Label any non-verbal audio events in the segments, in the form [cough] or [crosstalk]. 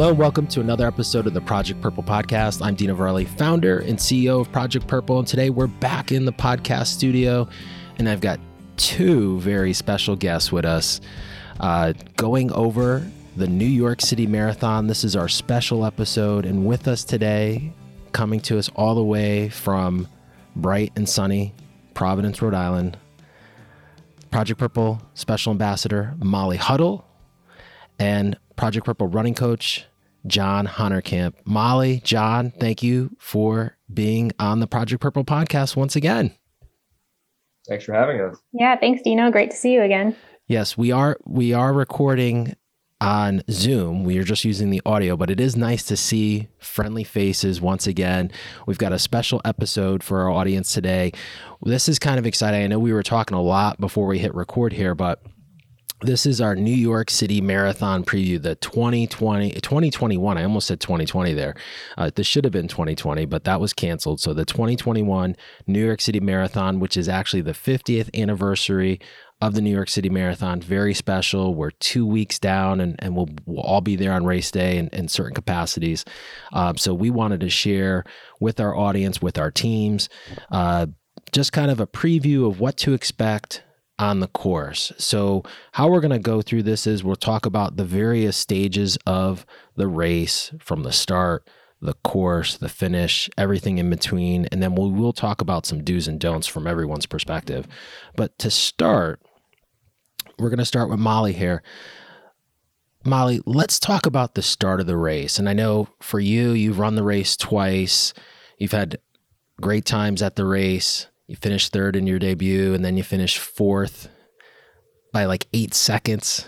Hello welcome to another episode of the Project Purple podcast. I'm Dino Varelas, founder and CEO of Project Purple, and today we're back in the podcast studio, and I've got two very special guests with us uh, going over the New York City Marathon. This is our special episode, and with us today, coming to us all the way from bright and sunny Providence, Rhode Island, Project Purple Special Ambassador Molly Huddle and Project Purple running coach John Honerkamp. Molly, John, thank you for being on the Project Purple podcast once again. Thanks for having us. Yeah, thanks Dino. Great to see you again. Yes, we are we are recording on Zoom. We are just using the audio, but it is nice to see friendly faces once again. We've got a special episode for our audience today. This is kind of exciting. I know we were talking a lot before we hit record here, but this is our New York City Marathon preview, the 2020, 2021. I almost said 2020 there. Uh, this should have been 2020, but that was canceled. So the 2021 New York City Marathon, which is actually the 50th anniversary of the New York City Marathon, very special. We're two weeks down and, and we'll, we'll all be there on race day in, in certain capacities. Uh, so we wanted to share with our audience, with our teams, uh, just kind of a preview of what to expect on the course. So, how we're going to go through this is we'll talk about the various stages of the race from the start, the course, the finish, everything in between, and then we will talk about some do's and don'ts from everyone's perspective. But to start, we're going to start with Molly here. Molly, let's talk about the start of the race. And I know for you, you've run the race twice. You've had great times at the race you finished third in your debut and then you finished fourth by like eight seconds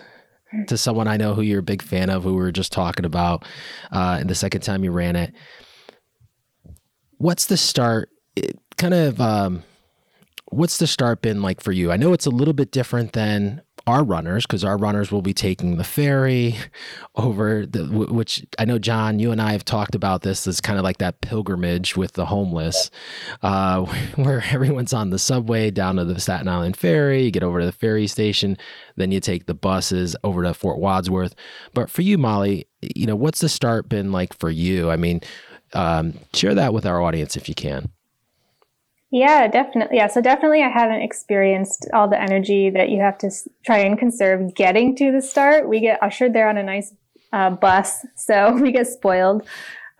to someone I know who you're a big fan of, who we were just talking about, uh, and the second time you ran it. What's the start? It kind of, um, what's the start been like for you? I know it's a little bit different than our runners because our runners will be taking the ferry over the which I know John you and I have talked about this as kind of like that pilgrimage with the homeless. Uh, [laughs] where everyone's on the subway down to the Staten Island ferry you get over to the ferry station then you take the buses over to Fort Wadsworth. But for you Molly you know what's the start been like for you? I mean um, share that with our audience if you can yeah, definitely. Yeah, so definitely I haven't experienced all the energy that you have to try and conserve getting to the start. We get ushered there on a nice uh, bus, so [laughs] we get spoiled.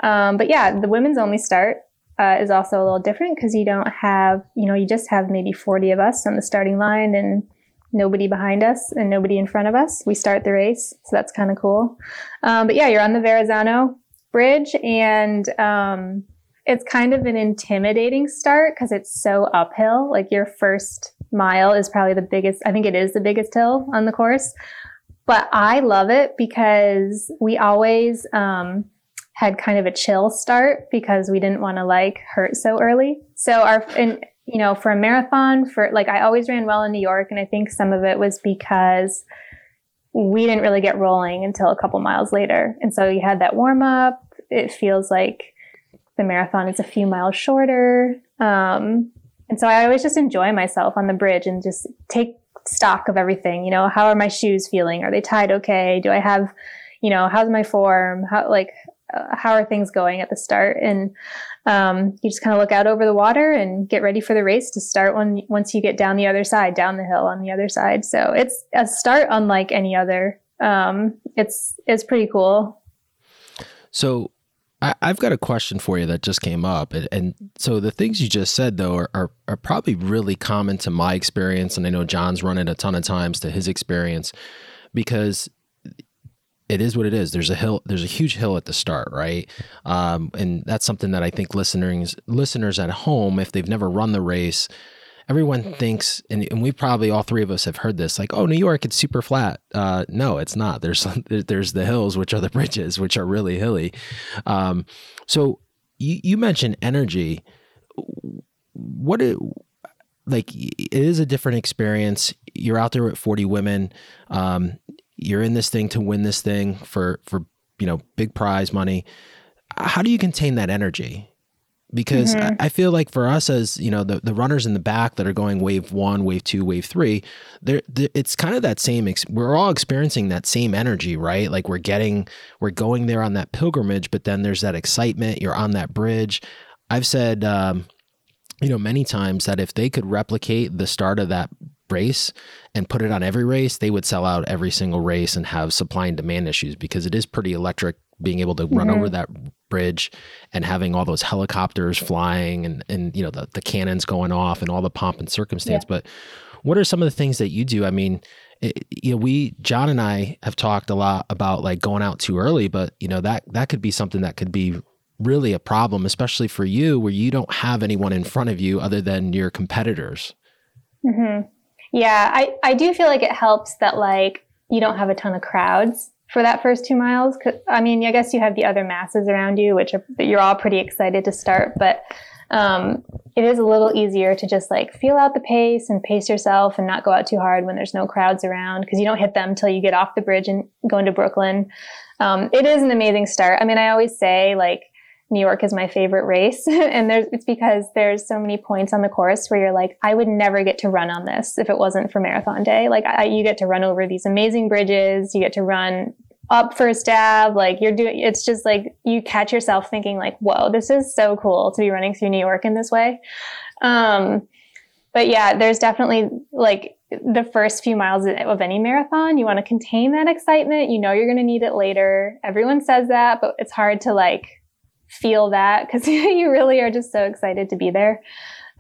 Um, but yeah, the women's only start uh, is also a little different because you don't have, you know, you just have maybe 40 of us on the starting line and nobody behind us and nobody in front of us. We start the race, so that's kind of cool. Um, but yeah, you're on the Verrazano Bridge and um, it's kind of an intimidating start because it's so uphill. Like your first mile is probably the biggest, I think it is the biggest hill on the course. But I love it because we always um, had kind of a chill start because we didn't want to like hurt so early. So our, and you know, for a marathon, for like I always ran well in New York, and I think some of it was because we didn't really get rolling until a couple miles later. And so you had that warm up. It feels like the marathon is a few miles shorter. Um, and so I always just enjoy myself on the bridge and just take stock of everything. You know, how are my shoes feeling? Are they tied okay? Do I have, you know, how's my form? How, like, uh, how are things going at the start? And um, you just kind of look out over the water and get ready for the race to start when once you get down the other side, down the hill on the other side. So it's a start unlike any other. Um, it's it's pretty cool. So I, have got a question for you that just came up. And, and so the things you just said, though, are, are, are, probably really common to my experience. And I know John's run it a ton of times to his experience because it is what it is. There's a hill, there's a huge hill at the start, right? Um, and that's something that I think listeners, listeners at home, if they've never run the race, everyone thinks, and, and we probably all three of us have heard this, like, oh, New York, it's super flat. Uh, no, it's not. There's [laughs] there's the hills, which are the bridges, which are really hilly. Um, so you you mentioned energy. What it like? It is a different experience. You're out there with 40 women. Um, you're in this thing to win this thing for for you know big prize money. How do you contain that energy? Because mm-hmm. I, I, feel like for us as you know the, the runners in the back that are going wave one wave two wave three there it's kind of that same ex- we're all experiencing that same energy right like we're getting we're going there on that pilgrimage but then there's that excitement you're on that bridge i've said um, you know many times that if they could replicate the start of that race and put it on every race they would sell out every single race and have supply and demand issues because it is pretty electric being able to mm-hmm. run over that bridge and having all those helicopters flying and and you know the, the cannons going off and all the pomp and circumstance yeah. but what are some of the things that you do i mean it, you know we john and i have talked a lot about like going out too early but you know that that could be something that could be really a problem especially for you where you don't have anyone in front of you other than your competitors mm-hmm. yeah i i do feel like it helps that like you don't have a ton of crowds for that first two miles. I mean, I guess you have the other masses around you, which are, you're all pretty excited to start, but um, it is a little easier to just like feel out the pace and pace yourself and not go out too hard when there's no crowds around because you don't hit them until you get off the bridge and go into Brooklyn. Um, it is an amazing start. I mean, I always say like New York is my favorite race. [laughs] and there's, it's because there's so many points on the course where you're like, I would never get to run on this if it wasn't for marathon day. Like I, you get to run over these amazing bridges. You get to run up First Ave. Like you're doing, it's just like you catch yourself thinking like, whoa, this is so cool to be running through New York in this way. Um, but yeah, there's definitely like the first few miles of any marathon, you want to contain that excitement. You know, you're going to need it later. Everyone says that, but it's hard to like feel that because [laughs] you really are just so excited to be there.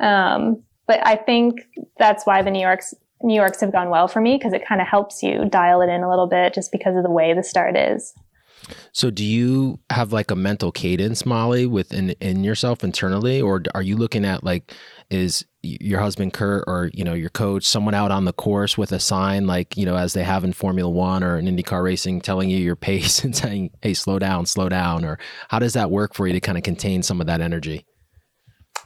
Um, but I think that's why the New York's New York's have gone well for me because it kind of helps you dial it in a little bit just because of the way the start is. So do you have like a mental cadence, Molly, within in yourself internally, or are you looking at like is your husband Kurt or you know your coach someone out on the course with a sign like you know as they have in Formula One or in IndyCar racing, telling you your [laughs] pace and saying, "Hey, slow down, slow down," or how does that work for you to kind of contain some of that energy?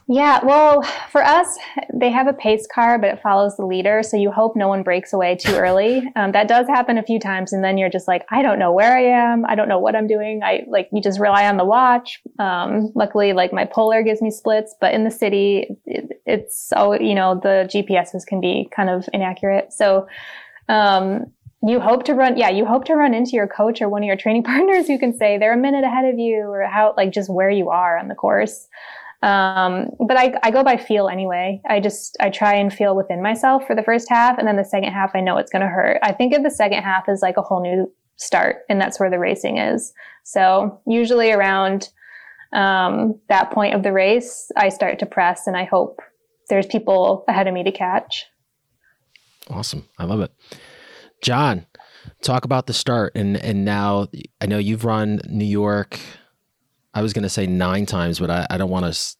Yeah, well, for us, they have a pace car, but it follows the leader. So you hope no one breaks away too early. Um, that does happen a few times. And then you're just like, I don't know where I am. I don't know what I'm doing. I like, you just rely on the watch. Um, luckily, like my polar gives me splits, but in the city, it, it's so, you know, the GPSs can be kind of inaccurate. So, um, you hope to run, yeah, you hope to run into your coach or one of your training [laughs] partners who can say they're a minute ahead of you or how, like, just where you are on the course. Um, but I, I go by feel anyway. I just, I try and feel within myself for the first half. And then the second half, I know it's going to hurt. I think of the second half as like a whole new start and that's where the racing is. So usually around, um, that point of the race, I start to press and I hope there's people ahead of me to catch. Awesome. I love it. John, talk about the start and and now I know you've run New York I was going to say nine times, but I, I don't want to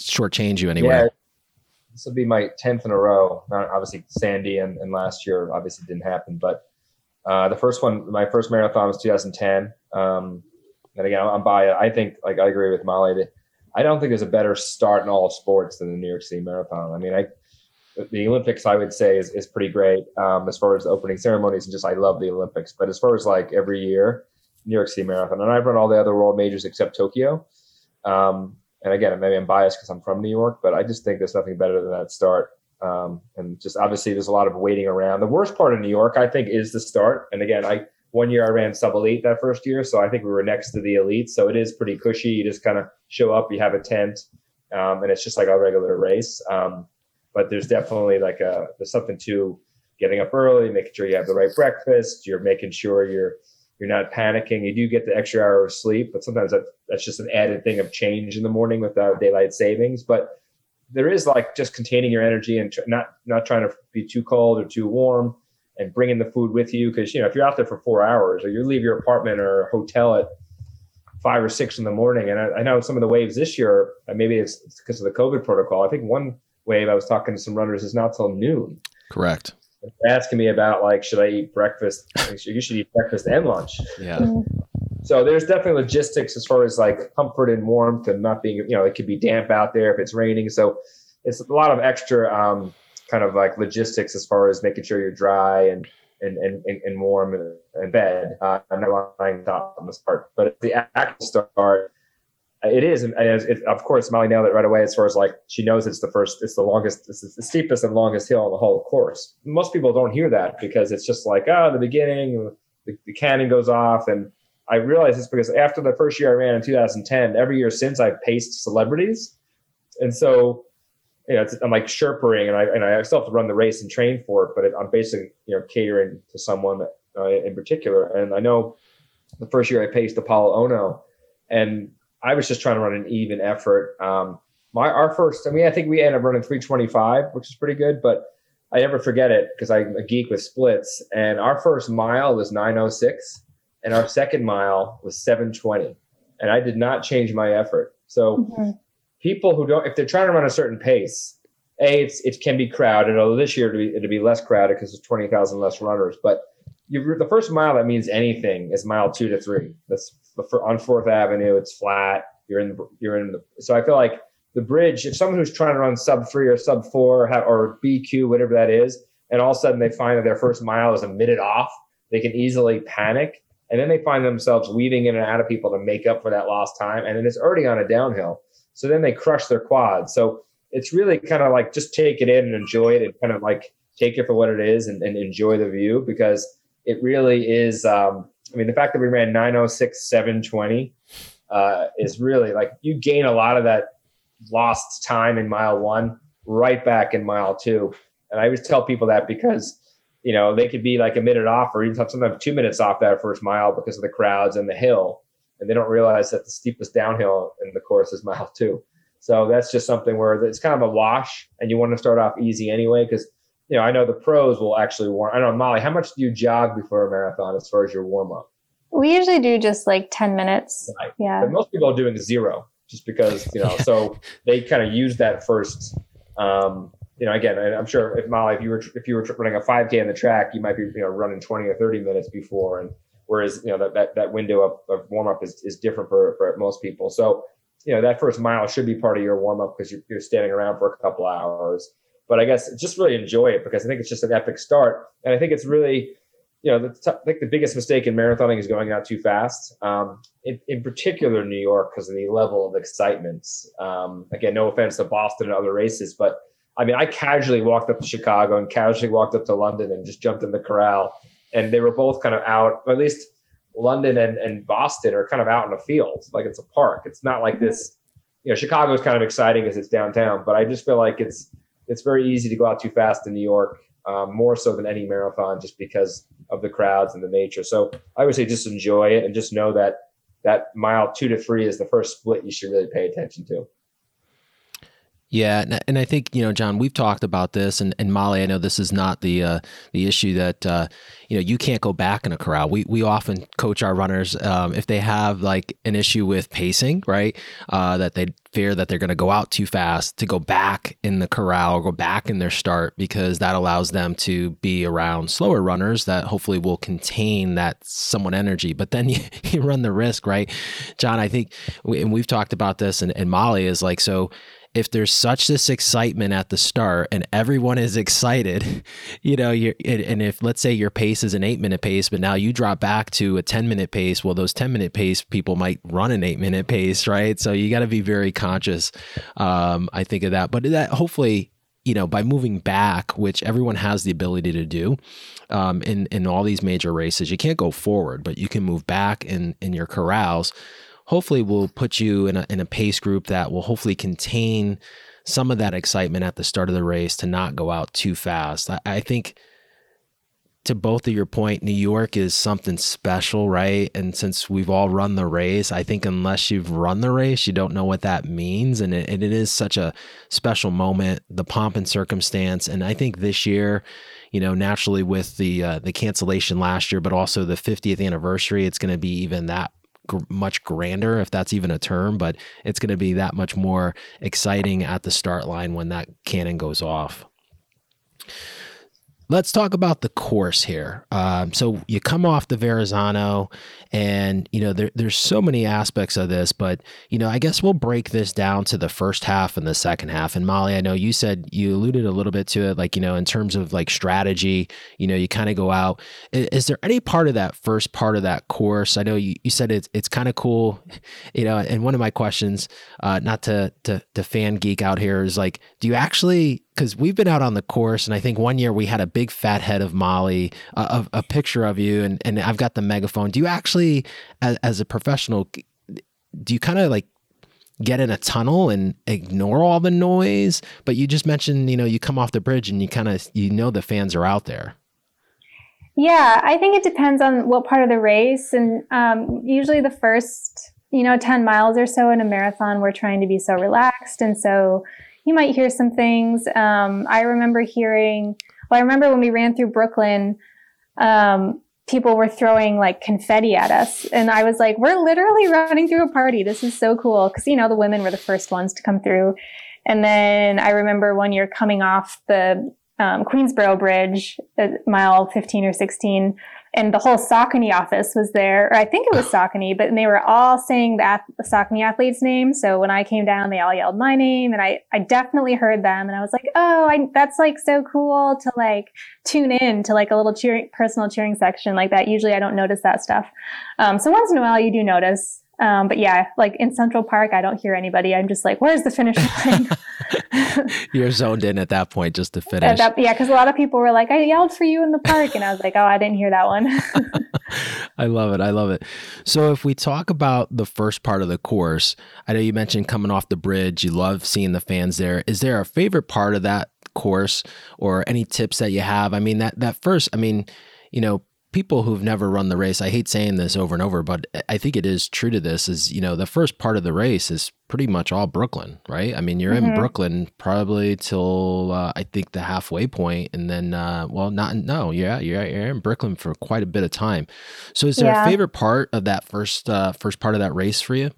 shortchange you anywhere. Yeah, this will be my tenth in a row. Not obviously Sandy and, and last year obviously didn't happen, but uh, the first one, my first marathon was 2010. Um, and again, I'm biased. I think, like, I agree with Molly. I don't think there's a better start in all of sports than the New York City Marathon. I mean, I the Olympics, I would say, is, is pretty great um, as far as the opening ceremonies and just I love the Olympics. But as far as like every year, New York City Marathon, and I've run all the other world majors except Tokyo. Um, and again, maybe I'm biased because I'm from New York, but I just think there's nothing better than that start. Um, and just obviously, there's a lot of waiting around. The worst part of New York, I think, is the start. And again, I one year I ran sub elite that first year, so I think we were next to the elite. So it is pretty cushy. You just kind of show up, you have a tent, um, and it's just like a regular race. Um, but there's definitely like a there's something to getting up early, making sure you have the right breakfast. You're making sure you're you're not panicking. You do get the extra hour of sleep, but sometimes that, that's just an added thing of change in the morning without uh, daylight savings. But there is like just containing your energy and tr- not not trying to be too cold or too warm, and bringing the food with you because you know if you're out there for four hours or you leave your apartment or hotel at five or six in the morning, and I, I know some of the waves this year, uh, maybe it's because of the COVID protocol. I think one wave I was talking to some runners is not till noon. Correct asking me about like, should I eat breakfast? [laughs] you should eat breakfast and lunch. Yeah. So there's definitely logistics as far as like comfort and warmth and not being, you know, it could be damp out there if it's raining. So it's a lot of extra um, kind of like logistics as far as making sure you're dry and and and, and warm in bed. Uh, I'm not lying top on this part, but the actual start, it is, and it, of course, Molly nailed it right away. As far as like she knows it's the first, it's the longest, it's the steepest and longest hill on the whole course. Most people don't hear that because it's just like, oh, the beginning, the, the cannon goes off, and I realized this because after the first year I ran in 2010, every year since I've paced celebrities, and so you know, I'm like sherpering, and I and I still have to run the race and train for it, but it, I'm basically you know catering to someone uh, in particular. And I know the first year I paced Apolo Ohno, and I was just trying to run an even effort. Um, my our first, I mean, I think we ended up running 325, which is pretty good, but I never forget it because I'm a geek with splits. And our first mile was 906, and our second mile was 720, and I did not change my effort. So mm-hmm. people who don't, if they're trying to run a certain pace, a it's it can be crowded. Although this year it'll be, it'll be less crowded because there's 20,000 less runners, but you, the first mile that means anything is mile two to three. That's on Fourth Avenue. It's flat. You're in. You're in. The, so I feel like the bridge. If someone who's trying to run sub three or sub four or, or BQ, whatever that is, and all of a sudden they find that their first mile is a minute off, they can easily panic, and then they find themselves weaving in and out of people to make up for that lost time, and then it's already on a downhill. So then they crush their quads. So it's really kind of like just take it in and enjoy it, and kind of like take it for what it is, and, and enjoy the view because it really is. Um, I mean, the fact that we ran 906 720 uh, is really like you gain a lot of that lost time in mile one right back in mile two. And I always tell people that because you know they could be like a minute off or even sometimes two minutes off that first mile because of the crowds and the hill, and they don't realize that the steepest downhill in the course is mile two. So that's just something where it's kind of a wash, and you want to start off easy anyway because you know, I know the pros will actually warm. I don't know, Molly, how much do you jog before a marathon as far as your warm up? We usually do just like 10 minutes. Right. Yeah. But most people are doing zero just because, you know, so [laughs] they kind of use that first. Um, you know, again, I'm sure if Molly, if you were if you were running a 5K on the track, you might be you know running 20 or 30 minutes before, and whereas you know that that, that window of, of warm up is, is different for, for most people. So you know that first mile should be part of your warm up because you're, you're standing around for a couple hours but I guess just really enjoy it because I think it's just an epic start. And I think it's really, you know, the t- I think the biggest mistake in marathoning is going out too fast. Um, in, in, particular, New York, because of the level of excitement. Um, again, no offense to Boston and other races, but I mean, I casually walked up to Chicago and casually walked up to London and just jumped in the corral. And they were both kind of out, at least London and, and Boston are kind of out in the field, like it's a park. It's not like this, you know, Chicago is kind of exciting because it's downtown, but I just feel like it's it's very easy to go out too fast in New York, um, more so than any marathon, just because of the crowds and the nature. So I would say just enjoy it and just know that that mile two to three is the first split you should really pay attention to. Yeah, and I think you know, John, we've talked about this, and, and Molly, I know this is not the uh, the issue that uh, you know you can't go back in a corral. We we often coach our runners um, if they have like an issue with pacing, right? Uh, that they fear that they're going to go out too fast to go back in the corral or go back in their start because that allows them to be around slower runners that hopefully will contain that somewhat energy. But then [laughs] you, you run the risk, right, John? I think, we, and we've talked about this, and, and Molly is like so if there's such this excitement at the start and everyone is excited, [laughs] you know, you and if let's say your pace is an eight minute pace, but now you drop back to a 10 minute pace, well, those 10 minute pace people might run an eight minute pace, right? So you got to be very conscious, um, I think of that. But that hopefully, you know, by moving back, which everyone has the ability to do um, in, in all these major races, you can't go forward, but you can move back in, in your corrals hopefully will put you in a, in a pace group that will hopefully contain some of that excitement at the start of the race to not go out too fast. I, I think to both of your point, New York is something special, right? And since we've all run the race, I think unless you've run the race, you don't know what that means. And it, and it is such a special moment, the pomp and circumstance. And I think this year, you know, naturally with the uh, the cancellation last year, but also the 50th anniversary, it's going to be even that gr- much grander, if that's even a term, but it's going to be that much more exciting at the start line when that cannon goes off. Let's talk about the course here. Um, so you come off the Verrazano, and you know there, there's so many aspects of this, but you know I guess we'll break this down to the first half and the second half. And Molly, I know you said you alluded a little bit to it, like you know in terms of like strategy. You know, you kind of go out. Is, is, there any part of that first part of that course? I know you, you said it's it's kind of cool. [laughs] You know, and one of my questions, uh, not to, to to fan geek out here, is like, do you actually because we've been out on the course, and I think one year we had a big fat head of Molly, uh, a, a, picture of you, and and I've got the megaphone. Do you actually, as, as a professional, do you kind of like get in a tunnel and ignore all the noise? But you just mentioned, you know, you come off the bridge and you kind of you know the fans are out there. Yeah, I think it depends on what part of the race, and um, usually the first, you know, ten miles or so in a marathon, we're trying to be so relaxed and so you might hear some things. Um, I remember hearing, well, I remember when we ran through Brooklyn, um, people were throwing like confetti at us. And I was like, we're literally running through a party. This is so cool. Cause, you know, the women were the first ones to come through. And then I remember one year coming off the um, Queensboro Bridge at mile 15 or 16 and the whole Saucony office was there, or I think it was Saucony, but they were all saying the, the Saucony athlete's name. So when I came down, they all yelled my name, and I I definitely heard them, and I was like, oh, I, that's like so cool to like tune in to like a little cheering, personal cheering section like that. Usually, I don't notice that stuff. Um, so once in a while, you do notice. Um, but yeah, like in Central Park, I don't hear anybody. I'm just like, where's the finish line? [laughs] You're zoned in at that point just to finish. That, yeah, because a lot of people were like, I yelled for you in the park. And I was like, oh, I didn't hear that one. [laughs] I love it. I love it. So, if we talk about the first part of the course, I know you mentioned coming off the bridge, you love seeing the fans there. Is there a favorite part of that course or any tips that you have? I mean, that, that first, I mean, you know, people who've never run the race, I hate saying this over and over, but I think it is true to this is, you know, the first part of the race is pretty much all Brooklyn, right? I mean, you're mm-hmm. in Brooklyn probably till uh, I think the halfway point and then uh, well, not no, yeah, you're, you're in Brooklyn for quite a bit of time. So is there yeah. a favorite part of that first uh, first part of that race for you?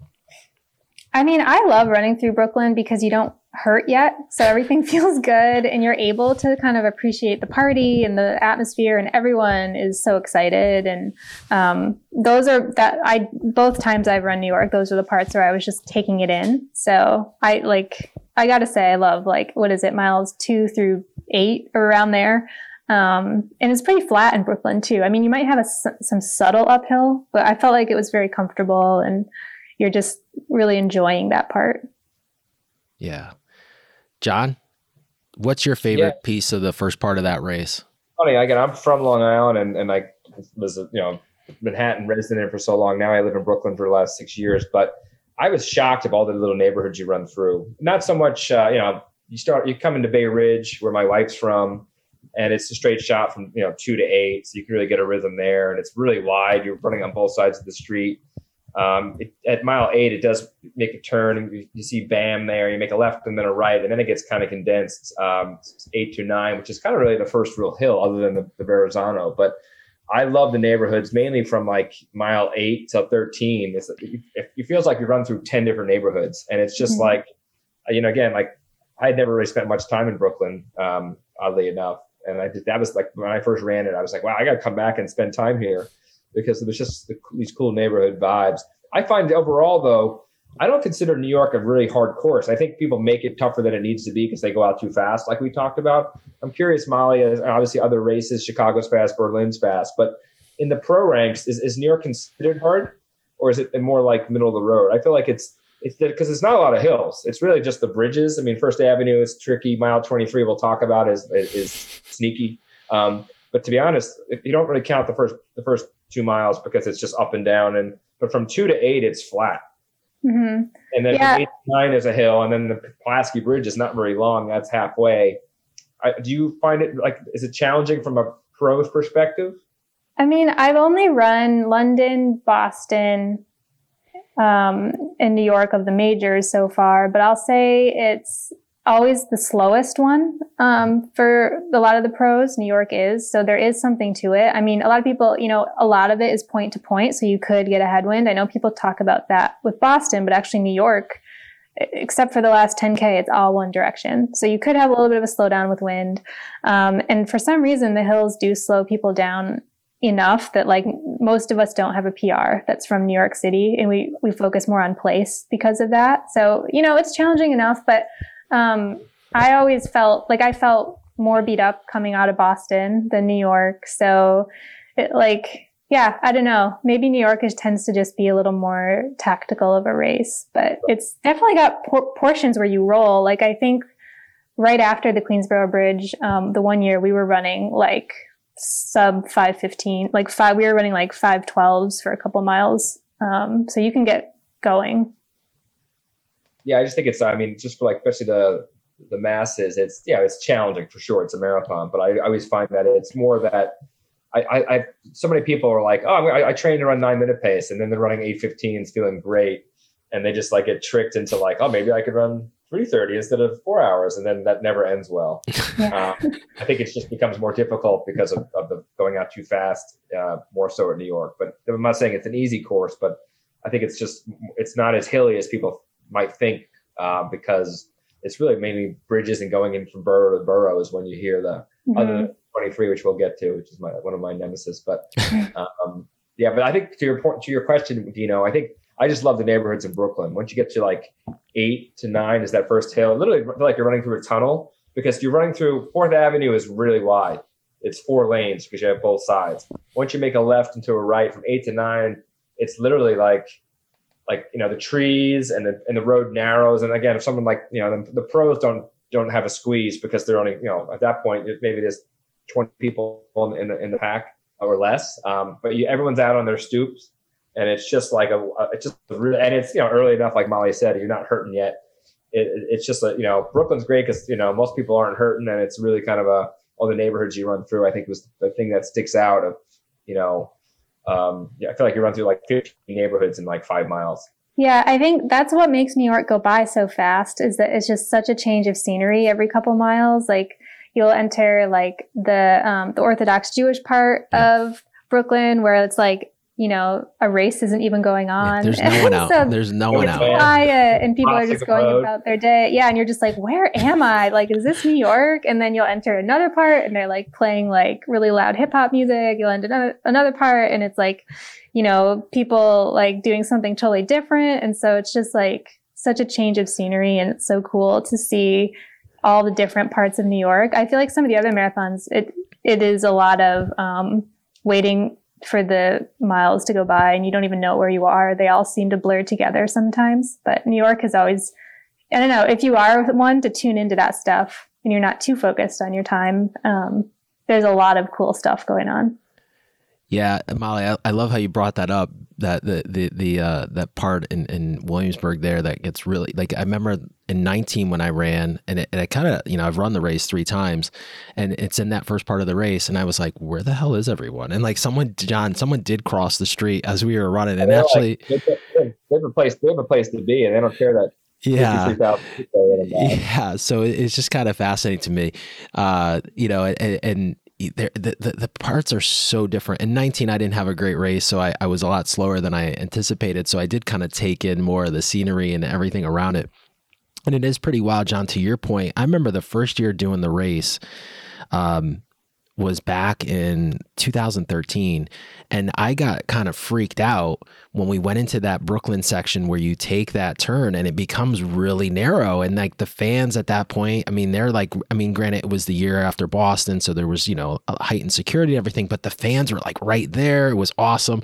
I mean, I love running through Brooklyn because you don't hurt yet. So everything [laughs] feels good and you're able to kind of appreciate the party and the atmosphere and everyone is so excited. And, um, those are that I, both times I've run New York, those are the parts where I was just taking it in. So I like, I gotta say, I love like, what is it, miles two through eight or around there. Um, and it's pretty flat in Brooklyn too. I mean, you might have a, some subtle uphill, but I felt like it was very comfortable and you're just really enjoying that part. Yeah. John, what's your favorite yeah. piece of the first part of that race? Funny, again, I'm from Long Island and, and I was, you know, Manhattan resident for so long. Now I live in Brooklyn for the last six years, but I was shocked of all the little neighborhoods you run through. Not so much, uh, you know, you start, you come into Bay Ridge where my wife's from and it's a straight shot from, you know, two to eight. So you can really get a rhythm there and it's really wide. You're running on both sides of the street. Um, it, at mile eight, it does make a turn, and you, you, see BAM there. You make a left and then a right, and then it gets kind of condensed um, eight to nine, which is kind of really the first real hill, other than the, the Verrazano. But I love the neighborhoods, mainly from like mile eight to thirteen. It's, it, it feels like you run through ten different neighborhoods, and it's just mm-hmm. like, you know, again, like I had never really spent much time in Brooklyn, um, oddly enough, and I did, that was like when I first ran it, I was like, wow, I got to come back and spend time here because it was just the, these cool neighborhood vibes. I find overall, though, I don't consider New York a really hard course. I think people make it tougher than it needs to be because they go out too fast, like we talked about. I'm curious, Molly, obviously other races, Chicago's fast, Berlin's fast, but in the pro ranks, is, is New York considered hard or is it more like middle of the road? I feel like it's it's because it's not a lot of hills. It's really just the bridges. I mean, First Avenue is tricky. Mile 23, we'll talk about, is is sneaky. Um, but to be honest, if you don't really count the first the first two miles because it's just up and down. And but from two to eight, it's flat. Mm-hmm. And then yeah. eight to nine is a hill, and then the Pulaski Bridge is not very long. That's halfway. I, do you find it like is it challenging from a pro's perspective? I mean, I've only run London, Boston, um, in New York of the majors so far, but I'll say it's always the slowest one um, for a lot of the pros. New York is so there is something to it. I mean, a lot of people, you know, a lot of it is point to point, so you could get a headwind. I know people talk about that with Boston, but actually New York, except for the last 10k it's all one direction so you could have a little bit of a slowdown with wind um, and for some reason the hills do slow people down enough that like most of us don't have a PR that's from New York City and we we focus more on place because of that. So, you know, it's challenging enough, but um, I always felt like I felt more beat up coming out of Boston than New York. So, it, like yeah, I don't know. Maybe New York is, tends to just be a little more tactical of a race, but it's definitely got por- portions where you roll. Like I think right after the Queensboro Bridge, um, the one year we were running like sub 515 like five we were running like 512s for a couple miles um, so you can get going yeah i just think it's i mean just for like especially the the masses it's yeah it's challenging for sure it's a marathon but i, I always find that it's more that I, I, I so many people are like oh I, I train to run nine minute pace and then they're running 815s feeling great and they just like get tricked into like oh maybe i could run 3.30 instead of four hours and then that never ends well [laughs] yeah. um, i think it just becomes more difficult because of, of the going out too fast uh, more so at new york but i'm not saying it's an easy course but i think it's just it's not as hilly as people might think uh, because it's really mainly bridges and going in from borough to borough is when you hear the mm-hmm. other 23 which we'll get to which is my one of my nemesis but [laughs] um, yeah but i think to your point to your question you know, i think I just love the neighborhoods in Brooklyn. Once you get to like eight to nine, is that first hill. Literally, feel like you're running through a tunnel because you're running through Fourth Avenue is really wide. It's four lanes because you have both sides. Once you make a left into a right from eight to nine, it's literally like like you know the trees and the and the road narrows. And again, if someone like you know the, the pros don't don't have a squeeze because they're only you know at that point maybe there's 20 people in the, in the pack or less. Um, but you, everyone's out on their stoops and it's just like a it's just really and it's you know early enough like molly said you're not hurting yet it, it's just a you know brooklyn's great because you know most people aren't hurting and it's really kind of a all the neighborhoods you run through i think was the thing that sticks out of you know um yeah i feel like you run through like 50 neighborhoods in like five miles yeah, I think that's what makes New York go by so fast is that it's just such a change of scenery every couple miles. Like you'll enter like the um, the Orthodox Jewish part of Brooklyn where it's like you know, a race isn't even going on. Yeah, there's [laughs] no one out. so there's no one out. Quiet, and people are just going road. about their day. Yeah, and you're just like, where am I? Like, is this New York? And then you'll enter another part, and they're like playing like really loud hip hop music. You'll enter another another part, and it's like, you know, people like doing something totally different. And so it's just like such a change of scenery, and it's so cool to see all the different parts of New York. I feel like some of the other marathons, it it is a lot of um, waiting for the miles to go by and you don't even know where you are. They all seem to blur together sometimes. But New York is always, I don't know, if you are one to tune into that stuff and you're not too focused on your time, um, there's a lot of cool stuff going on. Yeah, Molly, I, I, love how you brought that up. That the the the uh, that part in, in Williamsburg there that gets really like I remember in 19 when I ran and it, and it kind of you know I've run the race three times and it's in that first part of the race and I was like where the hell is everyone? And like someone John someone did cross the street as we were running and actually like, they have a place they have a place to be and they don't care that yeah. yeah. So it's just kind of fascinating to me. Uh you know and, and the, the, the parts are so different. In 19, I didn't have a great race, so I, I was a lot slower than I anticipated. So I did kind of take in more of the scenery and everything around it. And it is pretty wild, John. To your point, I remember the first year doing the race. Um, was back in 2013 and I got kind of freaked out when we went into that Brooklyn section where you take that turn and it becomes really narrow and like the fans at that point I mean they're like I mean granted it was the year after Boston so there was you know heightened security and everything but the fans were like right there. It was awesome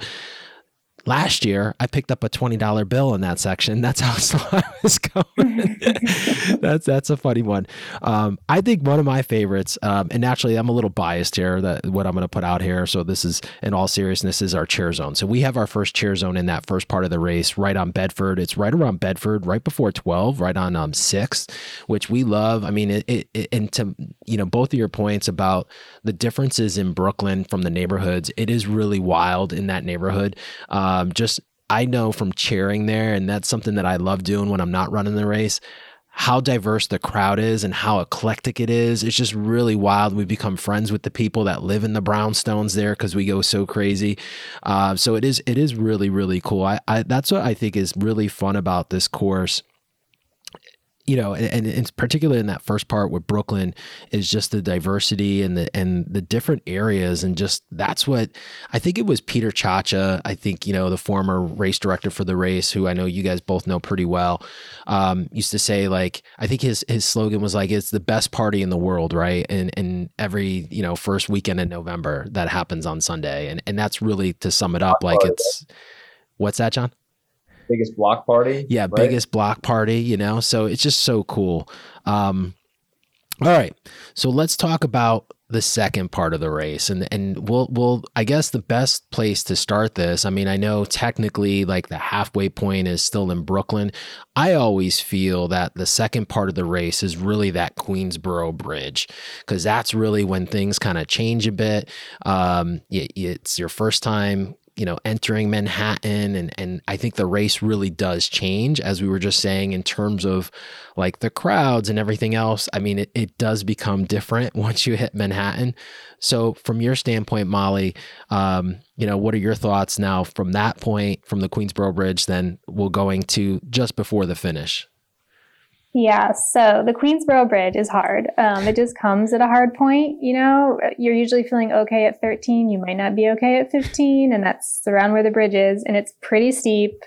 last year I picked up a twenty dollar bill in that section. [laughs] That's how slow I was going. [laughs] that's that's a funny one. Um, I think one of my favorites, um, and naturally I'm a little biased here. That what I'm going to put out here. So this is in all seriousness is our chair zone. So we have our first chair zone in that first part of the race, right on Bedford. It's right around Bedford, right before twelve, right on um which we love. I mean, it, it, it and to you know both of your points about the differences in Brooklyn from the neighborhoods. It is really wild in that neighborhood. Um, just I know from cheering there, and that's something that I love doing when I'm not running the race. How diverse the crowd is and how eclectic it is. It's just really wild. We've become friends with the people that live in the brownstones there because we go so crazy. Uh, so it is it is really really cool. I, I that's what I think is really fun about this course you know, and, and it's particularly in that first part with Brooklyn is just the diversity and the and the different areas and just that's what I think it was Peter Ciaccia, I think, you know, the former race director for the race, who I know you guys both know pretty well, um, used to say like I think his his slogan was like it's the best party in the world, right? And and every, you know, first weekend in November that happens on Sunday. And and that's really to sum it up, like it's what's that, John? Biggest block party. Yeah, right? biggest block party, you know? So it's just so cool. Um, all right. So let's talk about the second part of the race and and we'll we'll I guess the best place to start this. I mean, I know technically like the halfway point is still in Brooklyn. I always feel that the second part of the race is really that Queensboro bridge because that's really when things kind of change a bit. Um, it, it's your first time you know, entering Manhattan. And, and I think the race really does change, as we were just saying, in terms of like the crowds and everything else. I mean, it, it does become different [laughs] once you hit Manhattan. So, from your standpoint, Molly, um, you know, what are your thoughts now from that point, from the Queensboro Bridge, then we'll going to just before the finish? Yeah, so the Queensboro Bridge is hard. Um, it just comes at a hard point. You know, you're usually feeling okay at 13. You might not be okay at 15, and that's around where the bridge is. And it's pretty steep.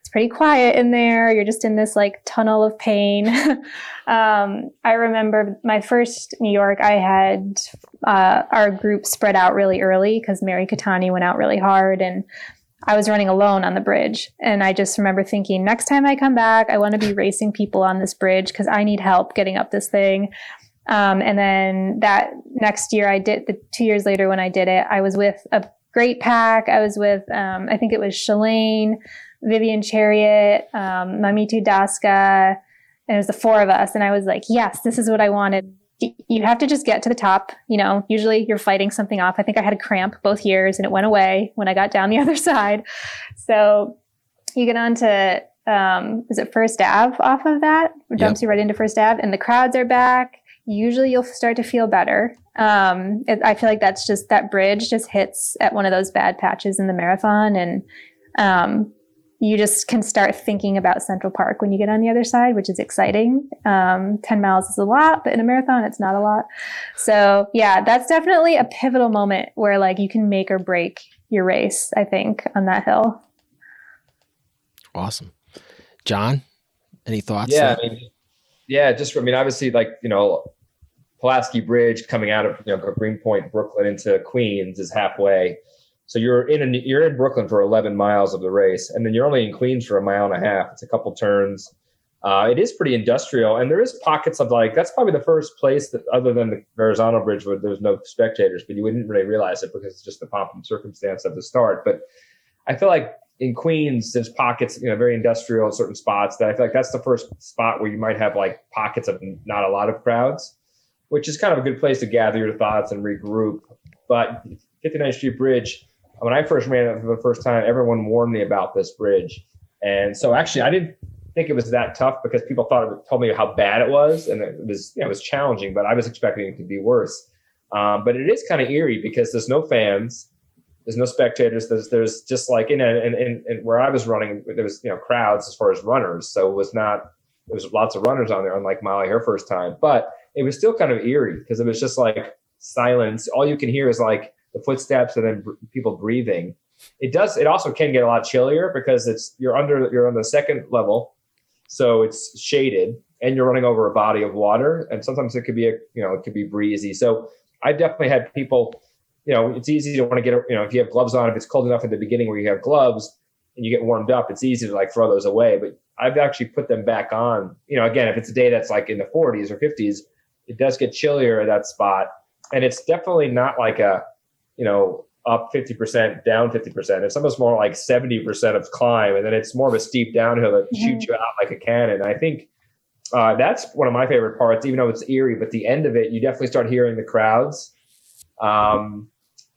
It's pretty quiet in there. You're just in this like tunnel of pain. [laughs] um, I remember my first New York, I had uh, our group spread out really early because Mary Keitany went out really hard. And I was running alone on the bridge. And I just remember thinking, next time I come back, I want to be racing people on this bridge because I need help getting up this thing. Um, and then that next year, I did the two years later when I did it, I was with a great pack. I was with, um, I think it was Shalane, Vivian Cheruiyot, um, Mamitu Daska, and it was the four of us. And I was like, yes, this is what I wanted you have to just get to the top. You know, usually you're fighting something off. I think I had a cramp both years and it went away when I got down the [laughs] other side. So you get on to, um, is it First Ave off of that? It dumps yep. you right into First Ave and the crowds are back. Usually you'll start to feel better. Um, it, I feel like that's just that bridge just hits at one of those bad patches in the marathon. And, um, you just can start thinking about Central Park when you get on the other side, which is exciting. Um, 10 miles is a lot, but in a marathon, it's not a lot. So, yeah, that's definitely a pivotal moment where like you can make or break your race, I think, on that hill. Awesome. John, any thoughts? Yeah, I mean, yeah, just, I mean, obviously, like, you know, Pulaski Bridge coming out of, you know, Greenpoint, Brooklyn into Queens is halfway so you're in you're in Brooklyn for 11 miles of the race, and then you're only in Queens for a mile and a half. It's a couple turns. Uh, it is pretty industrial, and there is pockets of like that's probably the first place that, other than the Verrazano Bridge, where there's no spectators, but you wouldn't really realize it because it's just the pomp and circumstance of the start. But I feel like in Queens, there's pockets, you know, very industrial in certain spots that I feel like that's the first spot where you might have like pockets of not a lot of crowds, which is kind of a good place to gather your thoughts and regroup. But 59th Street Bridge when I first ran it for the first time, everyone warned me about this bridge. And so actually, I didn't think it was that tough because people thought it told me how bad it was, and it was you know, it was challenging. But I was expecting it to be worse. Um, but it is kind of eerie because there's no fans, there's no spectators. There's there's just like in, in, in, in where I was running, there was you know crowds as far as runners, so it was not. There was lots of runners on there, unlike Molly her first time. But it was still kind of eerie because it was just like silence. All you can hear is like the footsteps and then people breathing. It does. It also can get a lot chillier because it's you're under you're on the second level, so it's shaded and you're running over a body of water, and sometimes it could be a you know it could be breezy. So I definitely had people. You know, it's easy to want to get you know if you have gloves on. If it's cold enough at the beginning where you have gloves and you get warmed up, it's easy to like throw those away. But I've actually put them back on. You know, again, if it's a day that's like in the 40s or 50s, it does get chillier at that spot, and it's definitely not like a you know, up 50%, down 50%. It's almost more like 70% of climb. And then it's more of a steep downhill that mm-hmm. shoots you out like a cannon. I think uh, that's one of my favorite parts, even though it's eerie, but the end of it, you definitely start hearing the crowds. Um,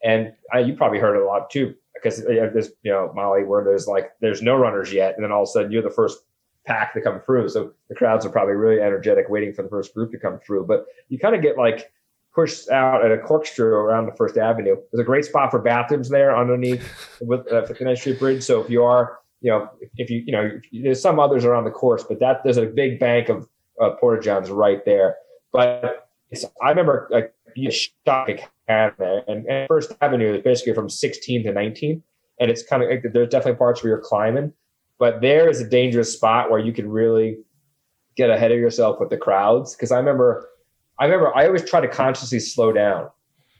and I, you probably heard it a lot too, because there's, you know, Molly, where there's like, there's no runners yet. And then all of a sudden you're the first pack to come through. So the crowds are probably really energetic waiting for the first group to come through. But you kind of get like, pushed out at a corkscrew around the First Avenue. There's a great spot for bathrooms there underneath with uh, 59th Street Bridge. So if you are, you know, if you, you know, there's some others around the course, but that there's a big bank of uh, Porta Johns right there. But I remember like you shot Academy and, and First Avenue is basically from 16 to 19, and it's kind of like, there's definitely parts where you're climbing, but there is a dangerous spot where you can really get ahead of yourself with the crowds. Because I remember, I remember I always try to consciously slow down,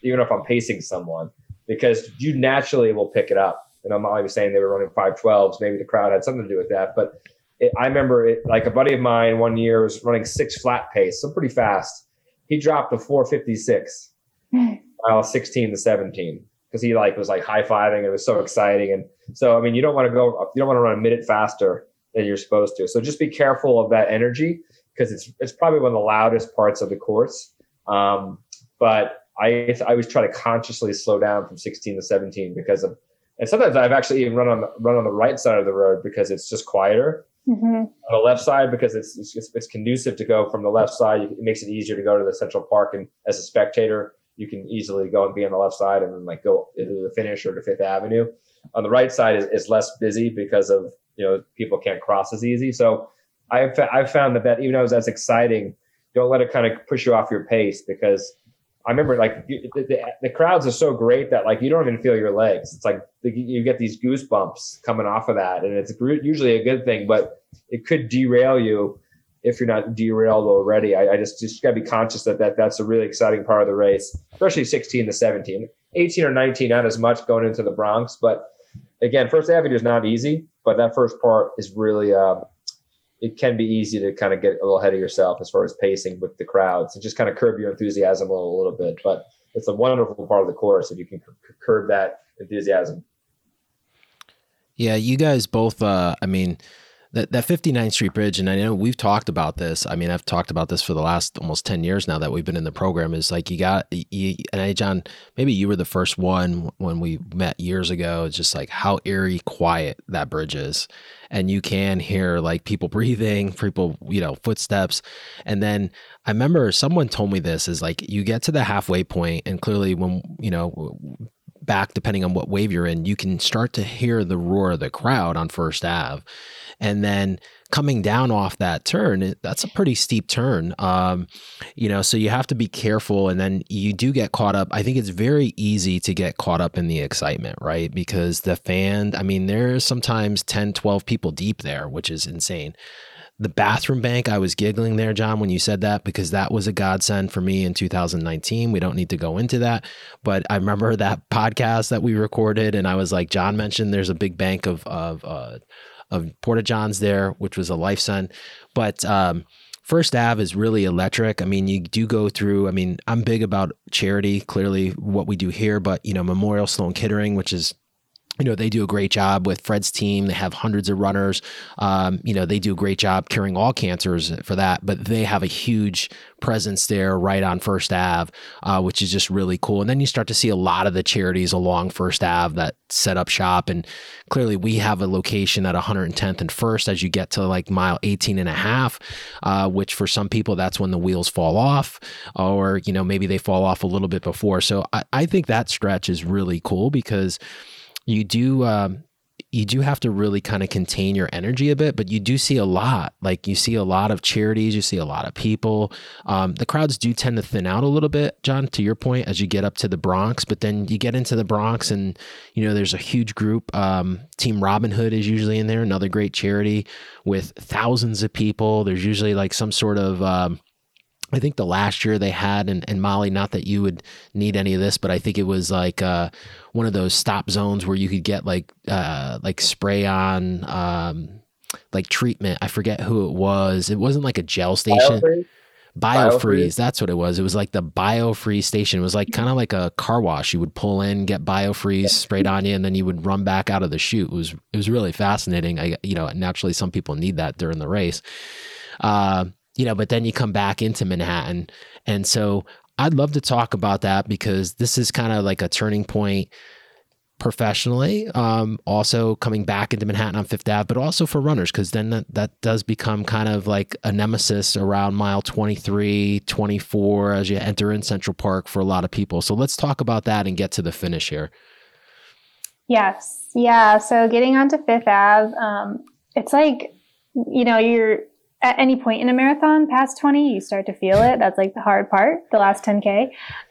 even if I'm pacing someone, because you naturally will pick it up. And I'm not even saying they were running 512s. Maybe the crowd had something to do with that, but it, I remember it like a buddy of mine one year was running six flat pace, so pretty fast. He dropped to 456, [laughs] mile 16 to 17, because he like was like high fiving. It was so exciting, and so I mean, you don't want to go, you don't want to run a minute faster than you're supposed to. So just be careful of that energy because it's it's probably one of the loudest parts of the course. Um, but I I always try to consciously slow down from 16 to 17 because of, and sometimes I've actually even run on the, run on the right side of the road because it's just quieter Mm-hmm. On the left side, because it's, it's, it's conducive to go from the left side, it makes it easier to go to the Central Park. And as a spectator, you can easily go and be on the left side and then like go to the finish or to Fifth Avenue. On the right side is, is less busy because of you know people can't cross as easy. So I've I've found that that even though it's as exciting, don't let it kind of push you off your pace because I remember like the, the, the, crowds are so great that like you don't even feel your legs. It's like you get these goosebumps coming off of that, and it's usually a good thing, but it could derail you if you're not derailed already. I, I just just gotta be conscious that, that that's a really exciting part of the race, especially 16 to 17, 18 or 19, not as much going into the Bronx, but again, First Avenue is not easy, but that first part is really. Uh, it can be easy to kind of get a little ahead of yourself as far as pacing with the crowds and just kind of curb your enthusiasm a little, a little bit. But it's a wonderful part of the course if you can curb that enthusiasm. Yeah, you guys both. Uh, I mean, that that 59th Street Bridge, and I know we've talked about this. I mean, I've talked about this for the last almost 10 years now that we've been in the program. Is like you got, you, and I, John, maybe you were the first one when we met years ago. It's just like how eerie quiet that bridge is, and you can hear like people [laughs] breathing, people, you know, footsteps, and then I remember someone told me this is like you get to the halfway point, and clearly when you know back depending on what wave you're in, you can start to hear the roar of the crowd on First Ave. And then coming down off that turn that's a pretty steep turn. Um, you know so you have to be careful and then you do get caught up. I think it's very easy to get caught up in the excitement right? Because the fan i mean there's sometimes 10 12 people deep there which is insane the bathroom bank i was giggling there john when you said that because that was a godsend for me in 2019 we don't need to go into that but i remember that podcast that we recorded and i was like john mentioned there's a big bank of of uh, of Porta Johns there, which was a life LifeSend. But um, First Ave is really electric. I mean, you do go through. I mean, I'm big about charity. Clearly, what we do here, but you know, Memorial Sloan Kettering, which is you know they do a great job with Fred's team. They have hundreds of runners. Um, you know they do a great job curing all cancers for that. But they have a huge presence there, right on First Ave, uh, which is just really cool. And then you start to see a lot of the charities along First Ave that set up shop. And clearly, we have a location at 110th and First as you get to like mile 18 and a half, uh, which for some people that's when the wheels fall off, or you know maybe they fall off a little bit before. So I, I think that stretch is really cool because you do um, you do have to really kind of contain your energy a bit, but you do see a lot. Like you see a lot of charities, you see a lot of people. Um, the crowds do tend to thin out a little bit, John, to your point, as you get up to the Bronx. But then you get into the Bronx, and you know there's a huge group. Um, Team Robin Hood is usually in there, another great charity with thousands of people. There's usually like some sort of um, I think the last year they had, and, and Molly, not that you would need any of this, but I think it was like uh, one of those stop zones where you could get like uh, like spray on um, like treatment. I forget who it was. It wasn't like a gel station. Biofreeze? Biofreeze, Biofreeze. That's what it was. It was like the Biofreeze station. It was like kind of like a car wash. You would pull in, get Biofreeze sprayed on you, and then you would run back out of the chute. It was it was really fascinating. I you know naturally some people need that during the race. Uh, you know, but then you come back into Manhattan. And so I'd love to talk about that because this is kind of like a turning point professionally. Um, also coming back into Manhattan on Fifth Ave, but also for runners, because then that, that does become kind of like a nemesis around mile 23, 24 as you enter in Central Park for a lot of people. So let's talk about that and get to the finish here. Yes. Yeah. So getting onto Fifth Ave, um, it's like, you know, you're at any point in a marathon past 20, you start to feel it. That's like the hard part, the last 10K.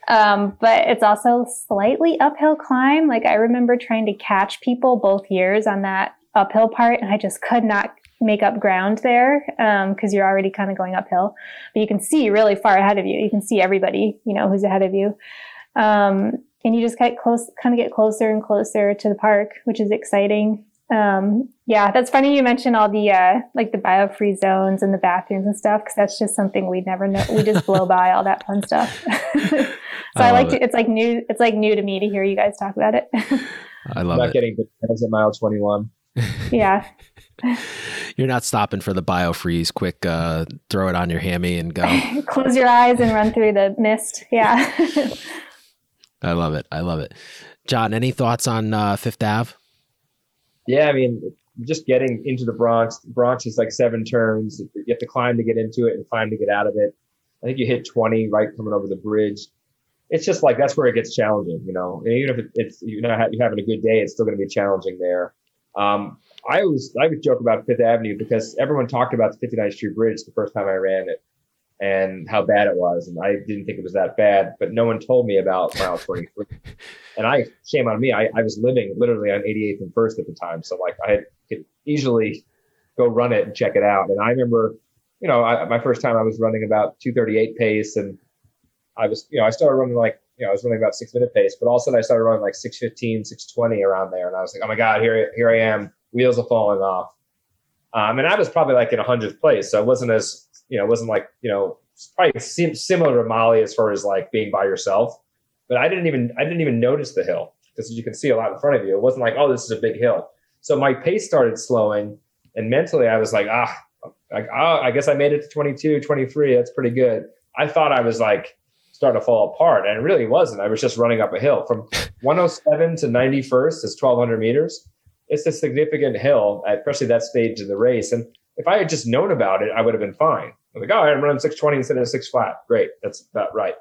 Um, but it's also slightly uphill climb. Like I remember trying to catch people both years on that uphill part, and I just could not make up ground there because um, you're already kind of going uphill. But you can see really far ahead of you. You can see everybody, you know, who's ahead of you. Um, and you just get close, kind of get closer and closer to the park, which is exciting. Um, yeah, that's funny you mentioned all the uh, like the biofreeze zones and the bathrooms and stuff because that's just something we never know. We just blow by all that fun stuff. [laughs] so [laughs] I, I like to. It. It's like new. It's like new to me to hear you guys talk about it. [laughs] I love not it. getting bananas at mile twenty one. yeah. You're not stopping for the biofreeze. Quick, uh, throw it on your hammy and go. Close your eyes and run through the mist. Yeah. I love it. I love it. John, any thoughts on uh, Fifth Ave? Yeah, I mean, just getting into the Bronx. Bronx is like seven turns. You have to climb to get into it and climb to get out of it. I think you hit 20 right coming over the bridge. It's just like that's where it gets challenging, you know. And even if it's you know you're having a good day, it's still going to be challenging there. Um, I was I would joke about Fifth Avenue because everyone talked about the 59th Street Bridge the first time I ran it and how bad it was, and I didn't think it was that bad, but no one told me about mile 23. [laughs] and I shame on me, I, I was living literally on 88th and First at the time, so like I could easily go run it and check it out. And I remember, you know, I, my first time I was running about 238 pace, and I was, you know, I started running like you know, I was running about six minute pace, but all of a sudden I started running like 615, 620 around there. And I was like, oh my God, here, here I am. Wheels are falling off. Um, and I was probably like in a hundredth place. So it wasn't as, you know, it wasn't like, you know, it's probably similar to Molly as far as like being by yourself. But I didn't even, I didn't even notice the hill because you can see a lot in front of you. It wasn't like, oh, this is a big hill. So my pace started slowing and mentally I was like, ah, like, oh, I guess I made it to 22, 23. That's pretty good. I thought I was like, starting to fall apart. And it really wasn't. I was just running up a hill from 107 to 91st is 1200 meters. It's a significant hill, especially that stage of the race. And if I had just known about it, I would have been fine. I'm like, oh, I'm running 620 instead of six flat. Great. That's about right.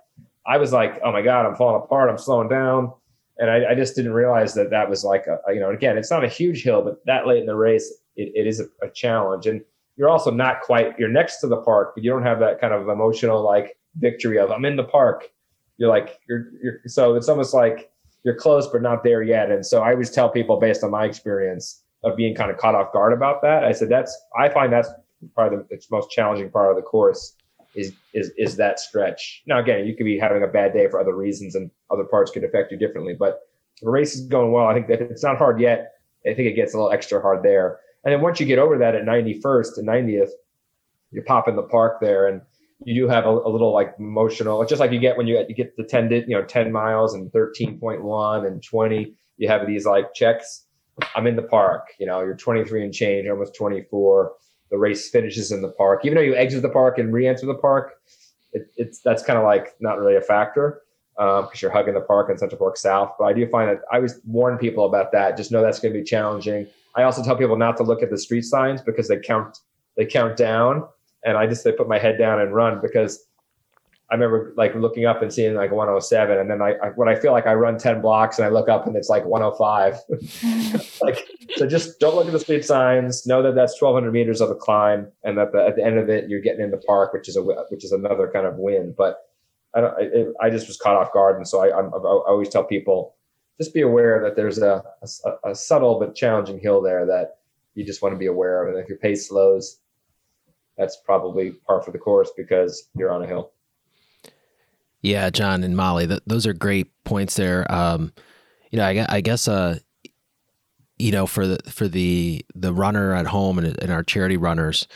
I was like, oh my God, I'm falling apart. I'm slowing down. And I, I just didn't realize that that was like, a, you know, again, it's not a huge hill, but that late in the race, it, it is a, a challenge. And you're also not quite, you're next to the park, but you don't have that kind of emotional, like, victory of I'm in the park. You're like you're you're so it's almost like you're close but not there yet. And so I always tell people based on my experience of being kind of caught off guard about that. I said that's I find that's probably the most challenging part of the course is is is that stretch. Now again, you could be having a bad day for other reasons and other parts could affect you differently. But the race is going well. I think that it's not hard yet. I think it gets a little extra hard there. And then once you get over that at 91st and 90th, you pop in the park there and you do have a, a, little like emotional, just like you get when you, you get the 10, you know, 10 miles and 13.1 and 20, you have these like checks. I'm in the park, you know, you're 23 and change, almost 24. The race finishes in the park. Even though you exit the park and re-enter the park, it, it's that's kind of like not really a factor because um, you're hugging the park in Central Park South. But I do find that I always warn people about that. Just know that's going to be challenging. I also tell people not to look at the street signs because they count they count down and I just I put my head down and run because I remember like looking up and seeing like 107, and then I, I, when I feel like I run 10 blocks and I look up and it's like 105. [laughs] like so, just don't look at the speed signs. Know that that's 1,200 meters of a climb, and that the, at the end of it you're getting in the park, which is a which is another kind of win. But I don't. I just was caught off guard, and so I, I'm, I always tell people just be aware that there's a, a, a subtle but challenging hill there that you just want to be aware of, and if your pace slows that's probably par for the course because you're on a hill. Yeah, John and Molly, th- those are great points there. Um, you know, I, I guess, uh, you know, for the for the the runner at home and, and our charity runners,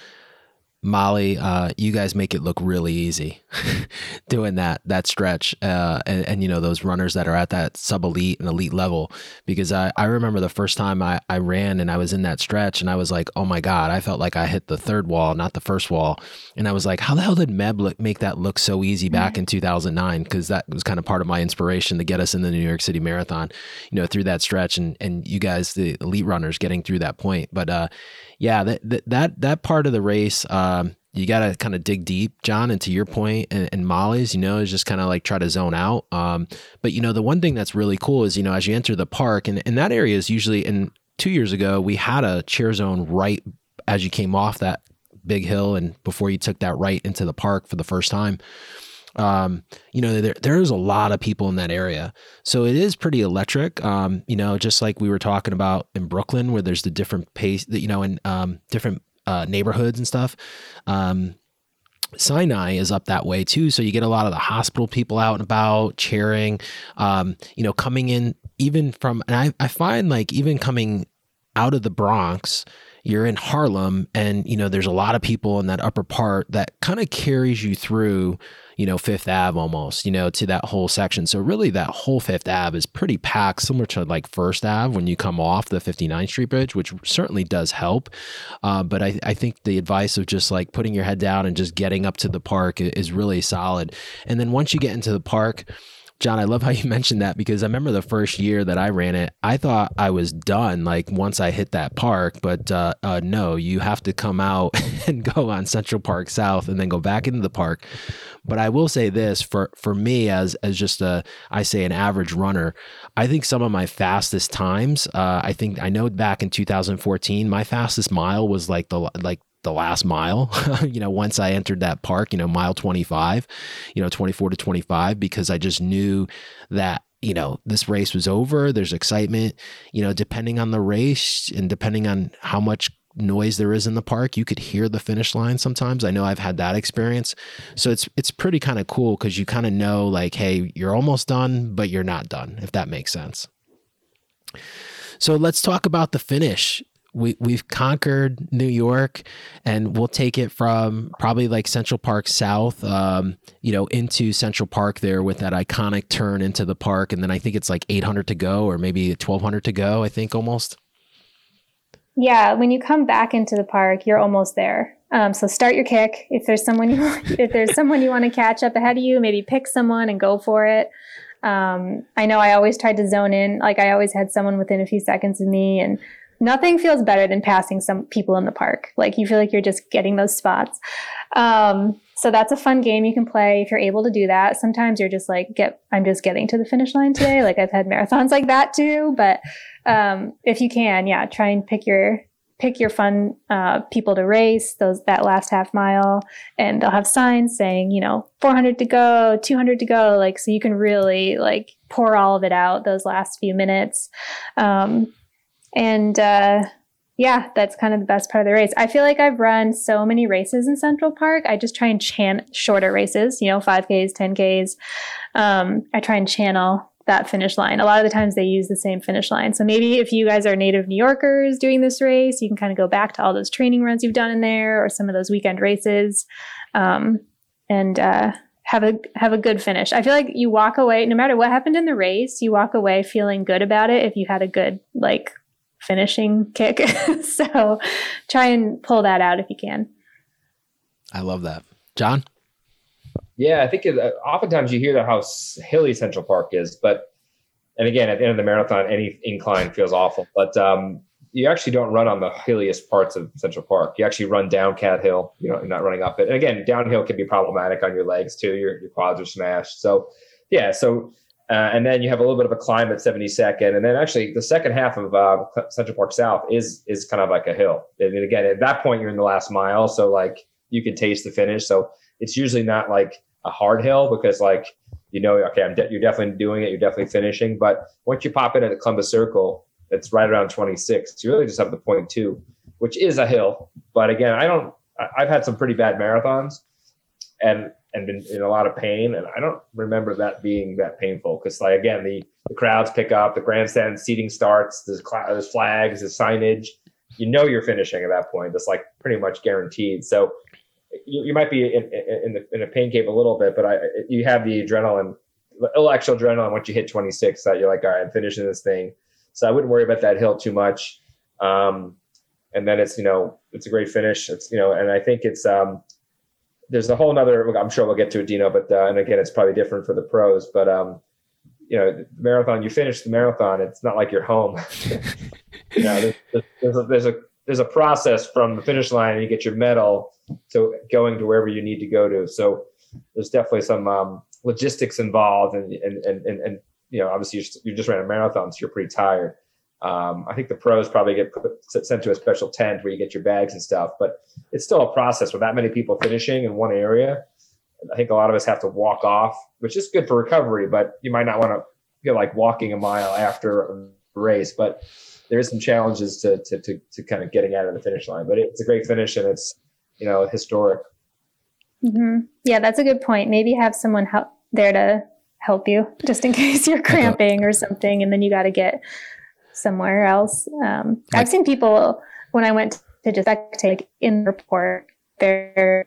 Molly, uh, you guys make it look really easy [laughs] doing that that stretch, uh, and, and, you know those runners that are at that sub elite and elite level. Because I, I remember the first time I, I ran and I was in that stretch, and I was like, oh my god, I felt like I hit the third wall, not the first wall, and I was like, how the hell did Meb look, make that look so easy back in 2009? Because that was kind of part of my inspiration to get us in the New York City Marathon, you know, through that stretch, and and you guys, the elite runners, getting through that point, but. uh yeah, that that that part of the race, um, you got to kind of dig deep, John. And to your point, and, and Molly's, you know, is just kind of like try to zone out. Um, but you know, the one thing that's really cool is you know as you enter the park, and and that area is usually. And two years ago, we had a chair zone right as you came off that big hill and before you took that right into the park for the first time um, you know, there, there's a lot of people in that area. So it is pretty electric. Um, you know, just like we were talking about in Brooklyn, where there's the different pace that, you know, in um, different uh, neighborhoods and stuff. Um, Sinai is up that way too. So you get a lot of the hospital people out and about cheering, um, you know, coming in even from, and I, I find like even coming out of the Bronx, you're in Harlem and, you know, there's a lot of people in that upper part that kind of carries you through you know, Fifth Ave almost, you know, to that whole section. So really that whole Fifth Ave is pretty packed, similar to like First Ave when you come off the 59th Street Bridge, which certainly does help. Uh, but I, I think the advice of just like putting your head down and just getting up to the park is really solid. And then once you get into the park, John, I love how you [laughs] mentioned that because I remember the first year that I ran it, I thought I was done like once I hit that park, but uh, uh, no, you have to come out [laughs] and go on Central Park South and then go back into the park. But I will say this for for me as as just a I say an average runner, I think some of my fastest times, uh, I think I know back in 2014, my fastest mile was like the like the last mile, [laughs] you know, once I entered that park, you know, mile 25, you know, 24 to 25, because I just knew that, you know, this race was over. There's excitement, you know, depending on the race and depending on how much noise there is in the park, you could hear the finish line sometimes. I know I've had that experience. So it's it's pretty kind of cool because you kind of know like, hey, you're almost done, but you're not done, if that makes sense. So let's talk about the finish we we've conquered New York, and we'll take it from probably like Central Park South, um, you know, into Central Park there with that iconic turn into the park, and then I think it's like 800 to go, or maybe 1200 to go. I think almost. Yeah, when you come back into the park, you're almost there. Um, so start your kick. If there's someone you if there's someone you want to catch up ahead of you, maybe pick someone and go for it. Um, I know I always tried to zone in. Like I always had someone within a few seconds of me, and nothing feels better than passing some people in the park. Like you feel like you're just getting those spots. Um, so that's a fun game you can play if you're able to do that. Sometimes you're just like, get, I'm just getting to the finish line today. [laughs] Like I've had marathons like that too. But um, if you can, yeah, try and pick your pick your fun uh, people to race those that last half mile and they'll have signs saying you know 400 to go 200 to go like so you can really like pour all of it out those last few minutes um, and uh, yeah, that's kind of the best part of the race. I feel like I've run so many races in Central Park. I just try and chant shorter races, you know, 5Ks, 10Ks. Um, I try and channel that finish line. A lot of the times they use the same finish line. So maybe if you guys are native New Yorkers doing this race, you can kind of go back to all those training runs you've done in there or some of those weekend races. Um, and uh, have a have a good finish. I feel like you walk away no matter what happened in the race, you walk away feeling good about it if you had a good like finishing kick. [laughs] so try and pull that out if you can. I love that. John? Yeah, I think it, uh, oftentimes you hear that how hilly Central Park is, but and again, at the end of the marathon, any incline feels awful. But um, you actually don't run on the hilliest parts of Central Park. You actually run down Cat Hill. You know, you're not running up it. And again, downhill can be problematic on your legs too. Your, your quads are smashed. So, yeah. So uh, and then you have a little bit of a climb at 72nd, and then actually the second half of uh, Central Park South is is kind of like a hill. And again, at that point you're in the last mile, so like you can taste the finish. So it's usually not like a hard hill because like you know, okay, I'm de- you're definitely doing it, you're definitely finishing. But once you pop in at the Columbus Circle, it's right around 26. You really just have the point two, which is a hill. But again, I don't. I've had some pretty bad marathons, and and been in a lot of pain. And I don't remember that being that painful because, like, again, the, the crowds pick up, the grandstand seating starts, there's, cl- there's flags, there's signage. You know you're finishing at that point. That's like pretty much guaranteed. So you, you might be in, in, the, in a pain cave a little bit, but I, you have the adrenaline, a little extra adrenaline once you hit 26 that you're like, all right, I'm finishing this thing. So I wouldn't worry about that hill too much. Um, and then it's, you know, it's a great finish. It's, you know, and I think it's, um, there's a whole nother. I'm sure we'll get to it, Dino. But uh, and again, it's probably different for the pros. But um, you know, marathon. You finish the marathon. It's not like you're home. [laughs] you know, there's, there's, a, there's a there's a process from the finish line, and you get your medal to going to wherever you need to go to. So there's definitely some um, logistics involved, and and and and, and you know, obviously you just, you just ran a marathon, so you're pretty tired. Um, I think the pros probably get put, sent to a special tent where you get your bags and stuff, but it's still a process with that many people finishing in one area. I think a lot of us have to walk off, which is good for recovery, but you might not want to feel like walking a mile after a race. But there is some challenges to, to, to, to kind of getting out of the finish line. But it's a great finish and it's, you know, historic. Mm-hmm. Yeah, that's a good point. Maybe have someone help there to help you just in [laughs] case you're cramping or something and then you got to get somewhere else. Um, I've seen people when I went to just take in the airport, their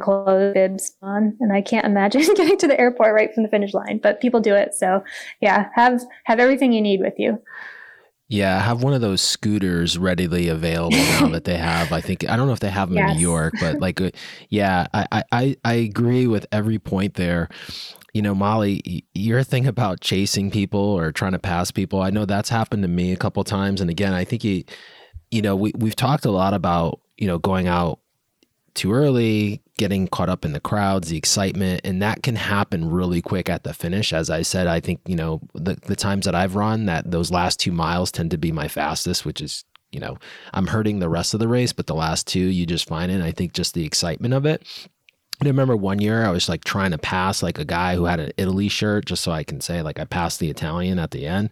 clothes bibs on, and I can't [laughs] imagine getting to the airport right from the finish line. But people do it, so yeah, have have everything you need with you. Yeah, have one of those scooters readily available now that they have. I think I don't know if they have them yes. in New [laughs] York, but like, uh, yeah, I, I I agree with every point there you know, Molly, your thing about chasing people or trying to pass people, I know that's happened to me a couple times. And again, I think you, you know, we we've talked a lot about you know going out too early, getting caught up in the crowds, the excitement, and that can happen really quick at the finish. As I said, I think you know the the times that I've run that those last two miles tend to be my fastest, which is you know I'm hurting the rest of the race, but the last two you just find it. I think just the excitement of it I remember one year I was like trying to pass like a guy who had an Italy shirt just so I can say like I passed the Italian at the end.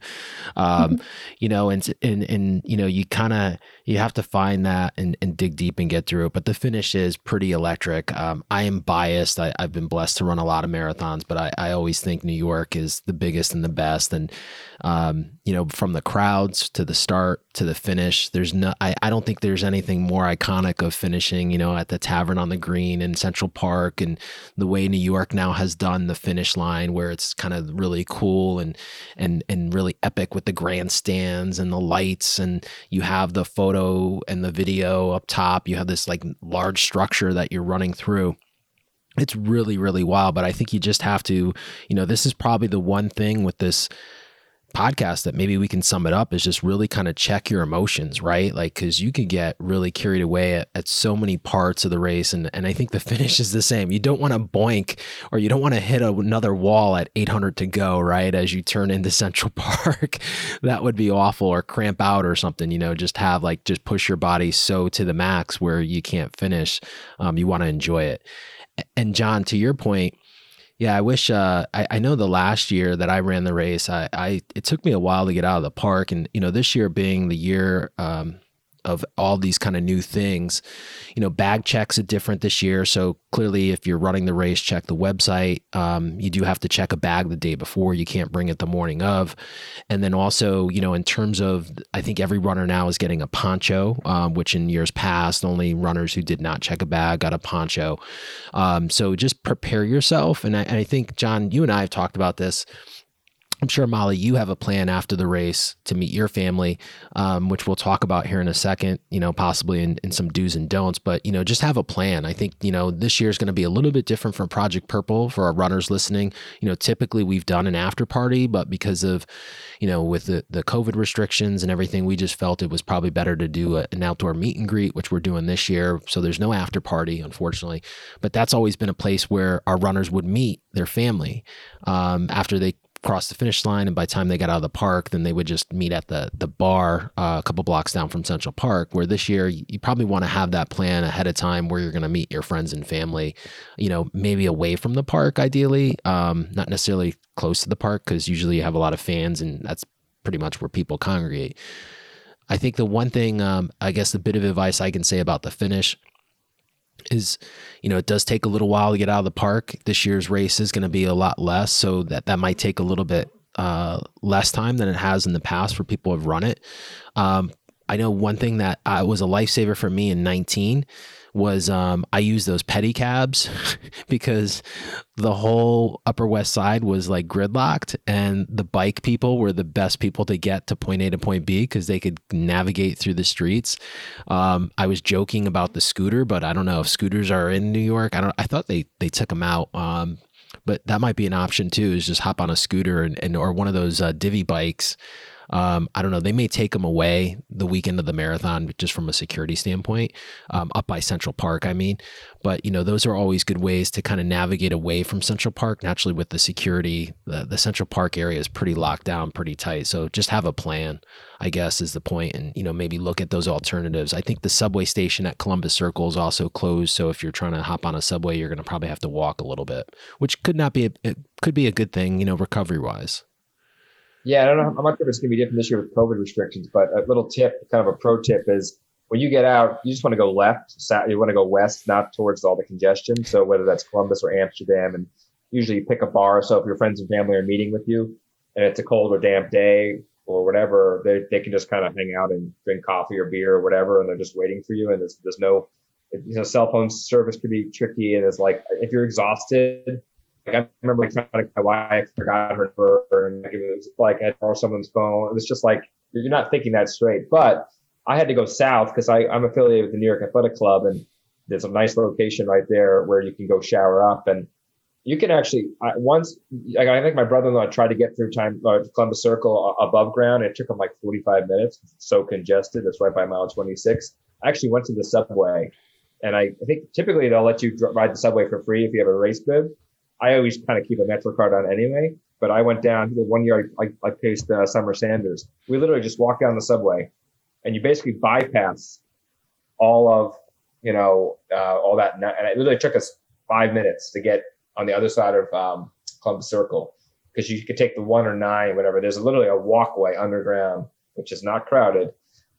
Um, you know, and, and, and, you know, you kind of, you have to find that and, and dig deep and get through it. But the finish is pretty electric. Um, I am biased. I, have been blessed to run a lot of marathons, but I, I always think New York is the biggest and the best. And, um, you know, from the crowds to the start to the finish, there's no, I, I don't think there's anything more iconic of finishing, you know, at the Tavern on the Green in Central Park and the way New York now has done the finish line where it's kind of really cool and, and, and really epic with the grandstands and the lights. And you have the photo and the video up top. You have this like large structure that you're running through it's really really wild but i think you just have to you know this is probably the one thing with this podcast that maybe we can sum it up is just really kind of check your emotions, right? Like, cause you can get really carried away at, at so many parts of the race. And, and I think the [laughs] finish is the same. You don't want to boink or you don't want to hit another wall at 800 to go, right? As you turn into [laughs] Central Park, that would be awful or cramp out or something, you know, just have like, just push your body so to the max where you can't finish. Um, you want to enjoy it. And John, to your point, yeah, I wish. Uh, I, I know the last year that I ran the race, I, I it took me a while to get out of the park, and you know this year being the year um, of all these kind of new things. You know, bag checks are different this year. So clearly, if you're running the race, check the website. Um, you do have to check a bag the day before. You can't bring it the morning of. And then also, you know, in terms of, I think every runner now is getting a poncho, um, which in years past, only runners who did not check a bag got a poncho. Um, so just prepare yourself. And I, and I think, John, you and I have talked about this I'm sure, Molly, you have a plan after the race to meet your family, um, which we'll talk about here in a second, you know, possibly in, in some do's and don'ts, but, you know, just have a plan. I think, you know, this year is going to be a little bit different from Project Purple for our runners listening. You know, typically we've done an after party, but because of, you know, with the, the COVID restrictions and everything, we just felt it was probably better to do a, an outdoor meet and greet, which we're doing this year. So there's no after party, unfortunately. But that's always been a place where our runners would meet their family um, after they cross the finish line, and by the time they got out of the park, then they would just meet at the the bar uh, a couple blocks down from Central Park. Where this year, you probably want to have that plan ahead of time, where you're going to meet your friends and family. You know, maybe away from the park, ideally, um, not necessarily close to the park, because usually you have a lot of fans, and that's pretty much where people congregate. I think the one thing, um, I guess, the bit of advice I can say about the finish is you know it does take a little while to get out of the park. This year's race is going to be a lot less so that that might take a little bit uh, less time than it has in the past for people who have run it. Um, i know one thing that uh, was a lifesaver for me in 19 was um, I used those pedicabs [laughs] because the whole Upper West Side was like gridlocked, and the bike people were the best people to get to point A to point B because they could navigate through the streets. Um, I was joking about the scooter, but I don't know if scooters are in New York. I don't. I thought they they took them out. Um, but that might be an option too. Is just hop on a scooter and, and or one of those uh, divvy bikes Um, I don't know. They may take them away the weekend of the marathon, just from a security standpoint, um, up by Central Park. I mean, but you know, those are always good ways to kind of navigate away from Central Park. Naturally, with the security, the, the Central Park area is pretty locked down, pretty tight. So just have a plan, I guess, is the point, and you know, maybe look at those alternatives. I think the subway station at Columbus Circle is also closed. So if you're trying to hop on a subway, you're going to probably have to walk a little bit, which could not be a, it could be a good thing, you know, recovery wise. Yeah, I don't know how much of it's going to be different this year with COVID restrictions, but a little tip, kind of a pro tip is when you get out, you just want to go left. South, You want to go west, not towards all the congestion. So whether that's Columbus or Amsterdam, and usually you pick a bar. So if your friends and family are meeting with you, and it's a cold or damp day or whatever, they, they can just kind of hang out and drink coffee or beer or whatever, and they're just waiting for you. And there's there's no, you know, cell phone service could be tricky, and it's like if you're exhausted, like I remember like trying to my wife forgot her number and it was like I borrow someone's phone. It was just like you're not thinking that straight. But I had to go south because I'm affiliated with the New York Athletic Club and there's a nice location right there where you can go shower up and you can actually I, once like, I think my brother-in-law tried to get through time uh, Columbus Circle above ground. It took him like 45 minutes. It's so congested. It's right by mile 26. I actually went to the subway, and I, I think typically they'll let you ride the subway for free if you have a race bib. I always kind of keep a MetroCard on anyway. But I went down one year. I, I, I paced uh, Summer Sanders. We literally just walked down the subway, and you basically bypass all of you know uh, all that. And it literally took us five minutes to get on the other side of um, Columbus Circle because you could take the one or nine, whatever. There's literally a walkway underground, which is not crowded.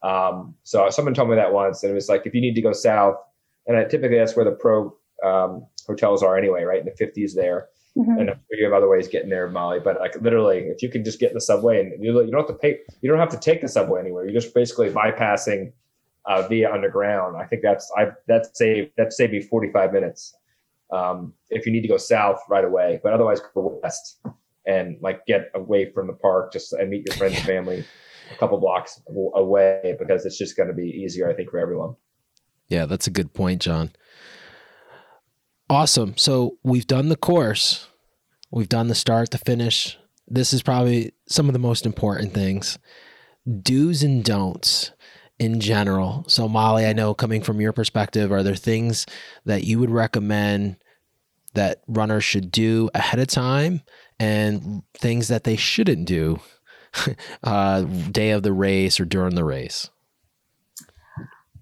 Um, so someone told me that once, and it was like if you need to go south, and I, typically that's where the pro um, hotels are anyway, right in the 50s there. Mm-hmm. And you have other ways getting there, Molly. But like literally, if you can just get in the subway and you, you don't have to pay, you don't have to take the subway anywhere. You're just basically bypassing uh, via underground. I think that's I that's save that saved me 45 minutes. Um, if you need to go south right away, but otherwise go west and like get away from the park, just and meet your friends and family a couple blocks away because it's just going to be easier, I think, for everyone. Yeah, that's a good point, John. Awesome. So we've done the course, we've done the start, the finish. This is probably some of the most important things do's and don'ts in general. So, Molly, I know coming from your perspective, are there things that you would recommend that runners should do ahead of time and things that they shouldn't do [laughs] uh, day of the race or during the race?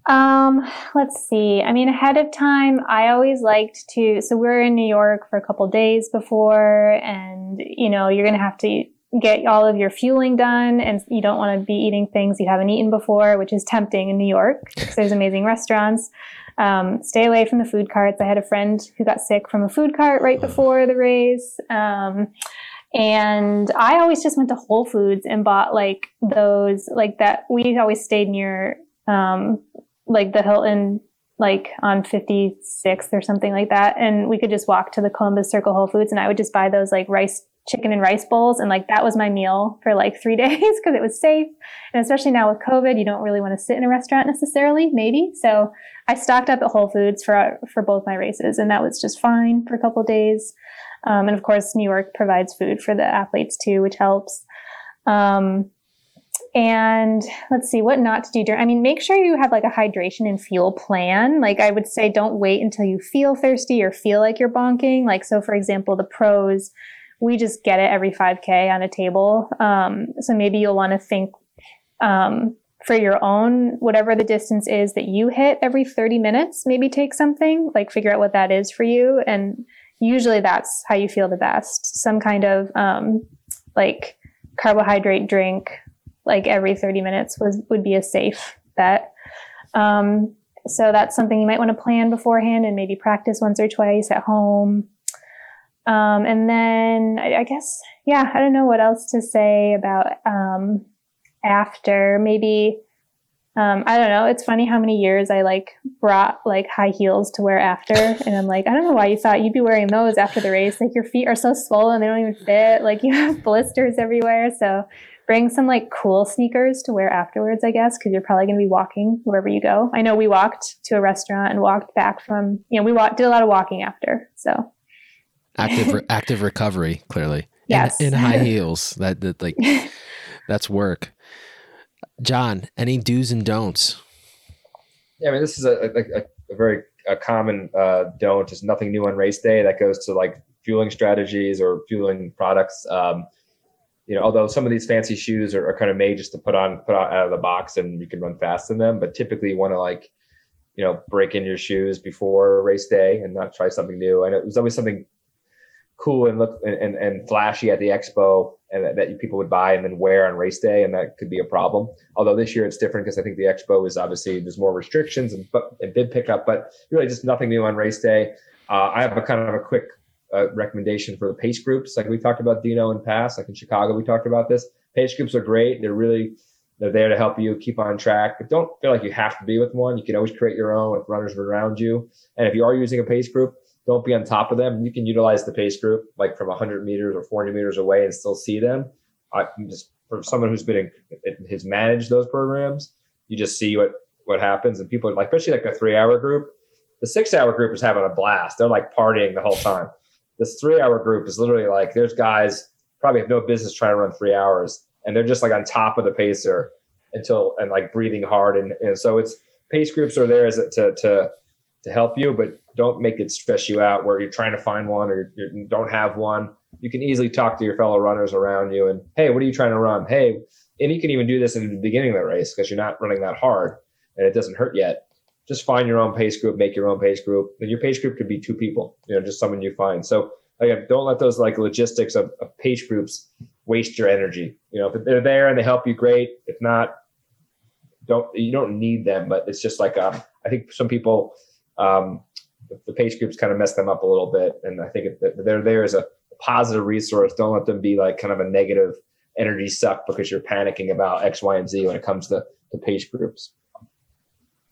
Um, let's see. I mean, ahead of time, I always liked to. So we're in New York for a couple days before, and you know, you're going to have to get all of your fueling done, and you don't want to be eating things you haven't eaten before, which is tempting in New York there's amazing restaurants. Um, stay away from the food carts. I had a friend who got sick from a food cart right before the race. Um, and I always just went to Whole Foods and bought like those, like that. We always stayed near um, like the Hilton like on 56th or something like that. And we could just walk to the Columbus Circle Whole Foods and I would just buy those like rice, chicken and rice bowls. And like that was my meal for like [laughs] three days because it was safe. And especially now with COVID, you don't really want to sit in a restaurant necessarily, maybe. So I stocked up at Whole Foods for, for both my races and that was just fine for a couple days. Um, and of course, New York provides food for the athletes too, which helps. Um, and let's see what not to do during. I mean, make sure you have like a hydration and fuel plan. Like I would say, don't wait until you feel thirsty or feel like you're bonking. Like so, for example, the pros, we just get it every 5K on a table. Um, so maybe you'll want to think um, for your own whatever the distance is that you hit every 30 minutes. Maybe take something like figure out what that is for you, and usually that's how you feel the best. Some kind of um, like carbohydrate drink like every 30 minutes was would be a safe bet. Um, so that's something you might want to plan beforehand and maybe practice once or twice at home. Um, and then I, I, guess, yeah, I don't know what else to say about um, after. Maybe um, I don't know. It's funny how many years I like brought like high heels to wear after, and I'm like, I don't know why you thought you'd be wearing those after the race. Like your feet are so swollen, they don't even fit. Like [laughs] you have blisters everywhere. So bring some like cool sneakers to wear afterwards, I guess, because you're probably going to be walking wherever you go. I know we walked to a restaurant and walked back from, you know, we walked, did a lot of walking after. So active, re- [laughs] active recovery, clearly. Yes. In, in high [laughs] heels. That, that like, [laughs] That's work. John, any do's and don'ts? Yeah, I mean, this is a, a, a very a common uh, don't. Just nothing new on race day. That goes to like fueling strategies or fueling products. Um, you know, although some of these fancy shoes are, are, kind of made just to put on put out, of the box and you can run fast in them, but typically you want to like, you know, break in your shoes before race day and not try something new. And it was always something cool and look and, and, and flashy at the expo and that, that, people would buy and then wear on race day and that could be a problem although this year it's different because i think the expo is obviously there's more restrictions and, and bib pickup but really just nothing new on race day uh, i have a kind of a quick uh, recommendation for the pace groups like we talked about dino in past like in chicago we talked about this pace groups are great they're really they're there to help you keep on track but don't feel like you have to be with one you can always create your own with runners around you and if you are using a pace group don't be on top of them. You can utilize the pace group like from 100 meters or 400 meters away and still see them. I just for someone who's been in, has managed those programs, you just see what what happens, and people like especially like a three hour group. The six hour group is having a blast. They're like partying the whole time. This three hour group is literally like there's guys probably have no business trying to run three hours, and they're just like on top of the pacer until and like breathing hard, and, and so it's pace groups are there as to to to help you, but don't make it stress you out where you're trying to find one or you don't have one. You can easily talk to your fellow runners around you and, hey, what are you trying to run? Hey, and you can even do this in the beginning of the race because you're not running that hard and it doesn't hurt yet. Just find your own pace group, make your own pace group. And your pace group could be two people, you know, just someone you find. So again, don't let those like logistics of, of pace groups waste your energy. You know, if they're there and they help you, great. If not, don't you don't need them. But it's just like um, I think some people um, the pace groups kind of mess them up a little bit. And I think they're there as a positive resource. Don't let them be like kind of a negative energy suck because you're panicking about X, Y, and Z when it comes to the pace groups.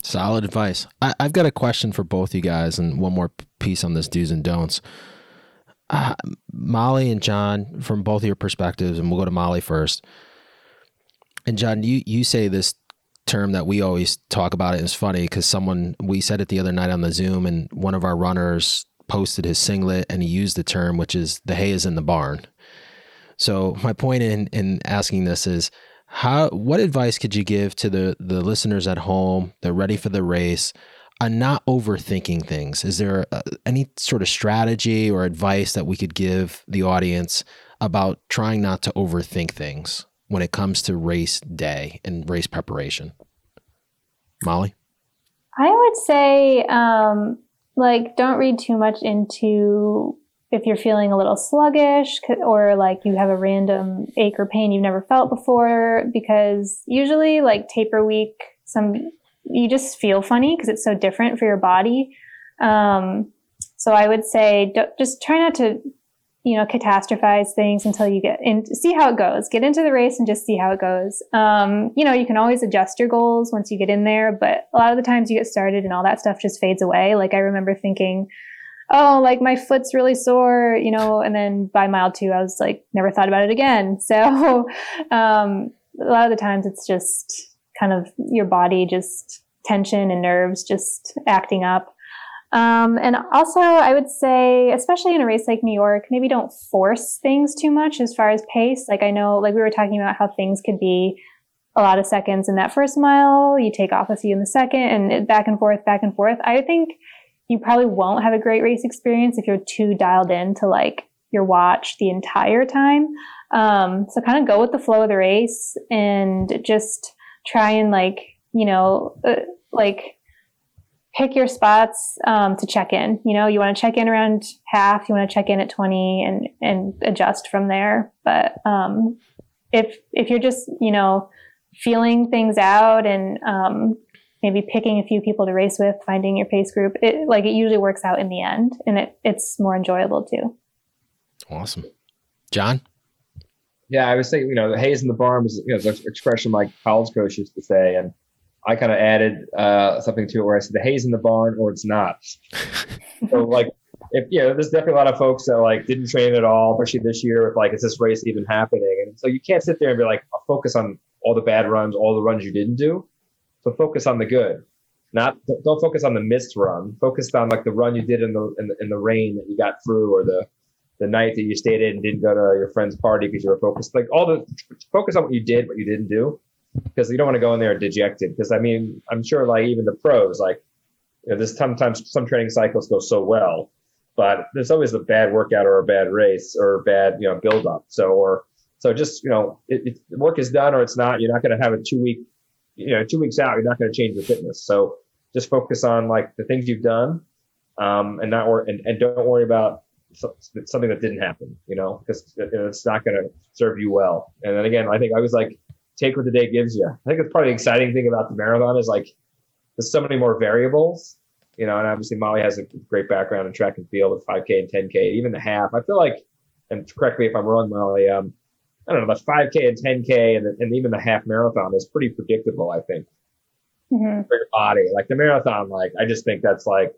Solid advice. I, have got a question for both you guys, and one more piece on this do's and don'ts. Uh, Molly and John, from both of your perspectives, and we'll go to Molly first. And John, you you say this term that we always talk about it is funny because someone we said it the other night on the Zoom, and one of our runners posted his singlet and he used the term, which is the hay is in the barn. So my point in in asking this is how what advice could you give to the the listeners at home? They're ready for the race. On not overthinking things. Is there uh, any sort of strategy or advice that we could give the audience about trying not to overthink things? when it comes to race day and race preparation? Molly? I would say, um, like, don't read too much into if you're feeling a little sluggish or like you have a random ache or pain you've never felt before, because usually, like, taper week, some you just feel funny because it's so different for your body. Um, so I would say, just try not to you know, catastrophize things until you get in, see how it goes. Get into the race and just see how it goes. Um, you know, you can always adjust your goals once you get in there, but a lot of the times you get started and all that stuff just fades away. Like I remember thinking, oh, like my foot's really sore, you know, and then by mile two, I was like, never thought about it again. [laughs] So, um, a lot of the times it's just kind of your body just tension and nerves just acting up. Um, and also, I would say, especially in a race like New York, maybe don't force things too much as far as pace. Like I know, like we were talking about how things could be a lot of seconds in that first mile. You take off a few in the second, and back and forth, back and forth. I think you probably won't have a great race experience if you're too dialed in to like your watch the entire time. Um, so kind of go with the flow of the race and just try and like you know uh, like pick your spots um, to check in. You know, you want to check in around half, you want to check in at 20 and, and adjust from there. But um, if, if you're just, you know, feeling things out and um, maybe picking a few people to race with, finding your pace group, it like it usually works out in the end and it, it's more enjoyable too. Awesome. John? Yeah, I was thinking, you know, the hay's in the barn was, you know, an expression my college coach used to say. And I kind of added uh, something to it where I said the hay's in the barn or it's not. [laughs] so like if you know, there's definitely a lot of folks that like didn't train at all, especially this year with like, is this race even happening? And so you can't sit there and be like, I'll focus on all the bad runs, all the runs you didn't do. So focus on the good. Not don't focus on the missed run. Focus on like the run you did in the in the, in the rain that you got through, or the the night that you stayed in and didn't go to your friend's party because you were focused. Like all the focus on what you did, what you didn't do, because you don't want to go in there dejected. Because I mean, I'm sure like even the pros, like you know, this sometimes some training cycles go so well, but there's always a bad workout or a bad race or a bad you know build up. So or so just you know, it, it, work is done or it's not. You're not going to have a two week, you know, two weeks out. You're not going to change your fitness. So just focus on like the things you've done, um, and not worry and, and don't worry about something that didn't happen. You know, because it's not going to serve you well. And then again, I think I was like, take what the day gives you. I think it's probably the exciting thing about the marathon is like there's so many more variables. You know, and obviously Molly has a great background in track and field with 5K and 10K, even the half. I feel like, and correct me if I'm wrong, Molly. Um, I don't know, the 5K and 10K and, and even the half marathon is pretty predictable. I think mm-hmm. for your body. Like the marathon, like I just think that's like,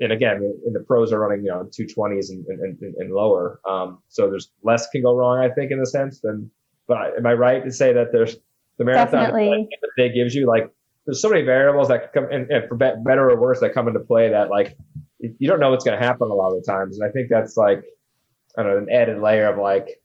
and again, in the pros are running, you know, 220s and, and, and lower. Um, so there's less can go wrong, I think, in a sense than, but am I right to say that there's the marathon Definitely. that gives you like, there's so many variables that come in, and for better or worse that come into play that like, you don't know what's going to happen a lot of the times. And I think that's like, I don't know, an added layer of like,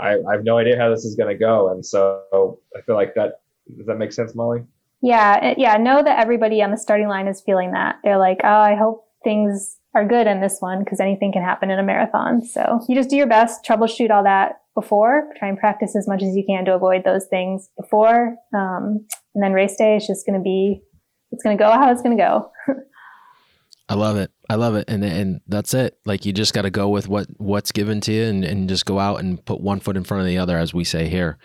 I, I have no idea how this is going to go. And so I feel like that, does that make sense, Molly? Yeah, yeah. Know that everybody on the starting line is feeling that. They're like, oh, I hope things are good in this one because anything can happen in a marathon. So you just do your best, troubleshoot all that before, try and practice as much as you can to avoid those things before. Um, and then race day is just going to be, it's going to go how it's going to go. [laughs] I love it. I love it. And and that's it. Like you just got to go with what what's given to you and, and just go out and put one foot in front of the other, as we say here.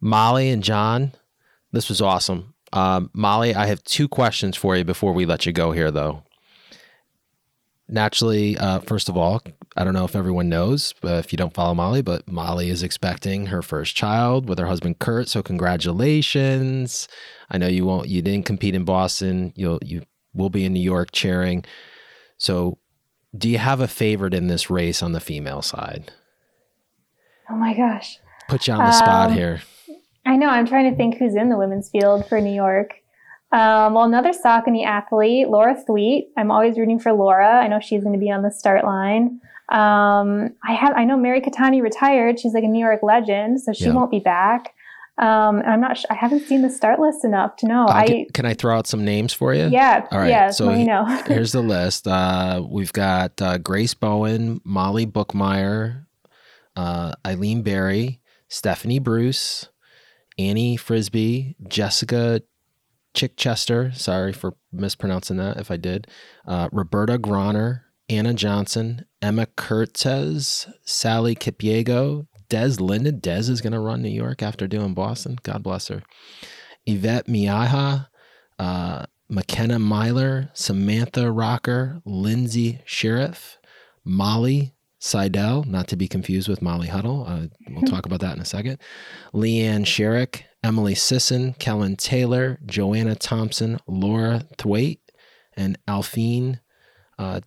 Molly and John, this was awesome. Um, Molly, I have two questions for you before we let you go here, though. Naturally, uh, first of all, I don't know if everyone knows, but if you don't follow Molly, but Molly is expecting her first child with her husband Kurt. So congratulations! I know you won't, you didn't compete in Boston. You'll you will be in New York cheering. So, do you have a favorite in this race on the female side? Oh my gosh! Put you on the spot um, here. I know. I'm trying to think who's in the women's field for New York. Um, well, another Saucony athlete, Laura Thweatt. I'm always rooting for Laura. I know she's going to be on the start line. Um, I have. I know Mary Keitany retired. She's like a New York legend, so she yeah. won't be back. Um, I'm not. Sh- I haven't seen the start list enough to know. Uh, I can, can, I throw out some names for you? Yeah. All right. Yeah, so let me know. [laughs] here's the list. Uh, we've got uh, Grace Bowen, Molly Bookmyer, uh, Eileen Berry, Stephanie Bruce, Annie Frisbie, Jessica Chichester. Sorry for mispronouncing that if I did. Uh, Roberta Groner, Anna Johnson, Emma Kertz, Sally Kipyego, Des Linden. Des is going to run New York after doing Boston. God bless her. Yvette Miaja, uh, Makenna Myler, Samantha Roecker, Lindsey Scherf, Molly Seidel, not to be confused with Molly Huddle. Uh, we'll talk about that in a second. Leanne Sherrick, Emily Sisson, Kellyn Taylor, Joanna Thompson, Laura Thweatt, and Aliphine uh,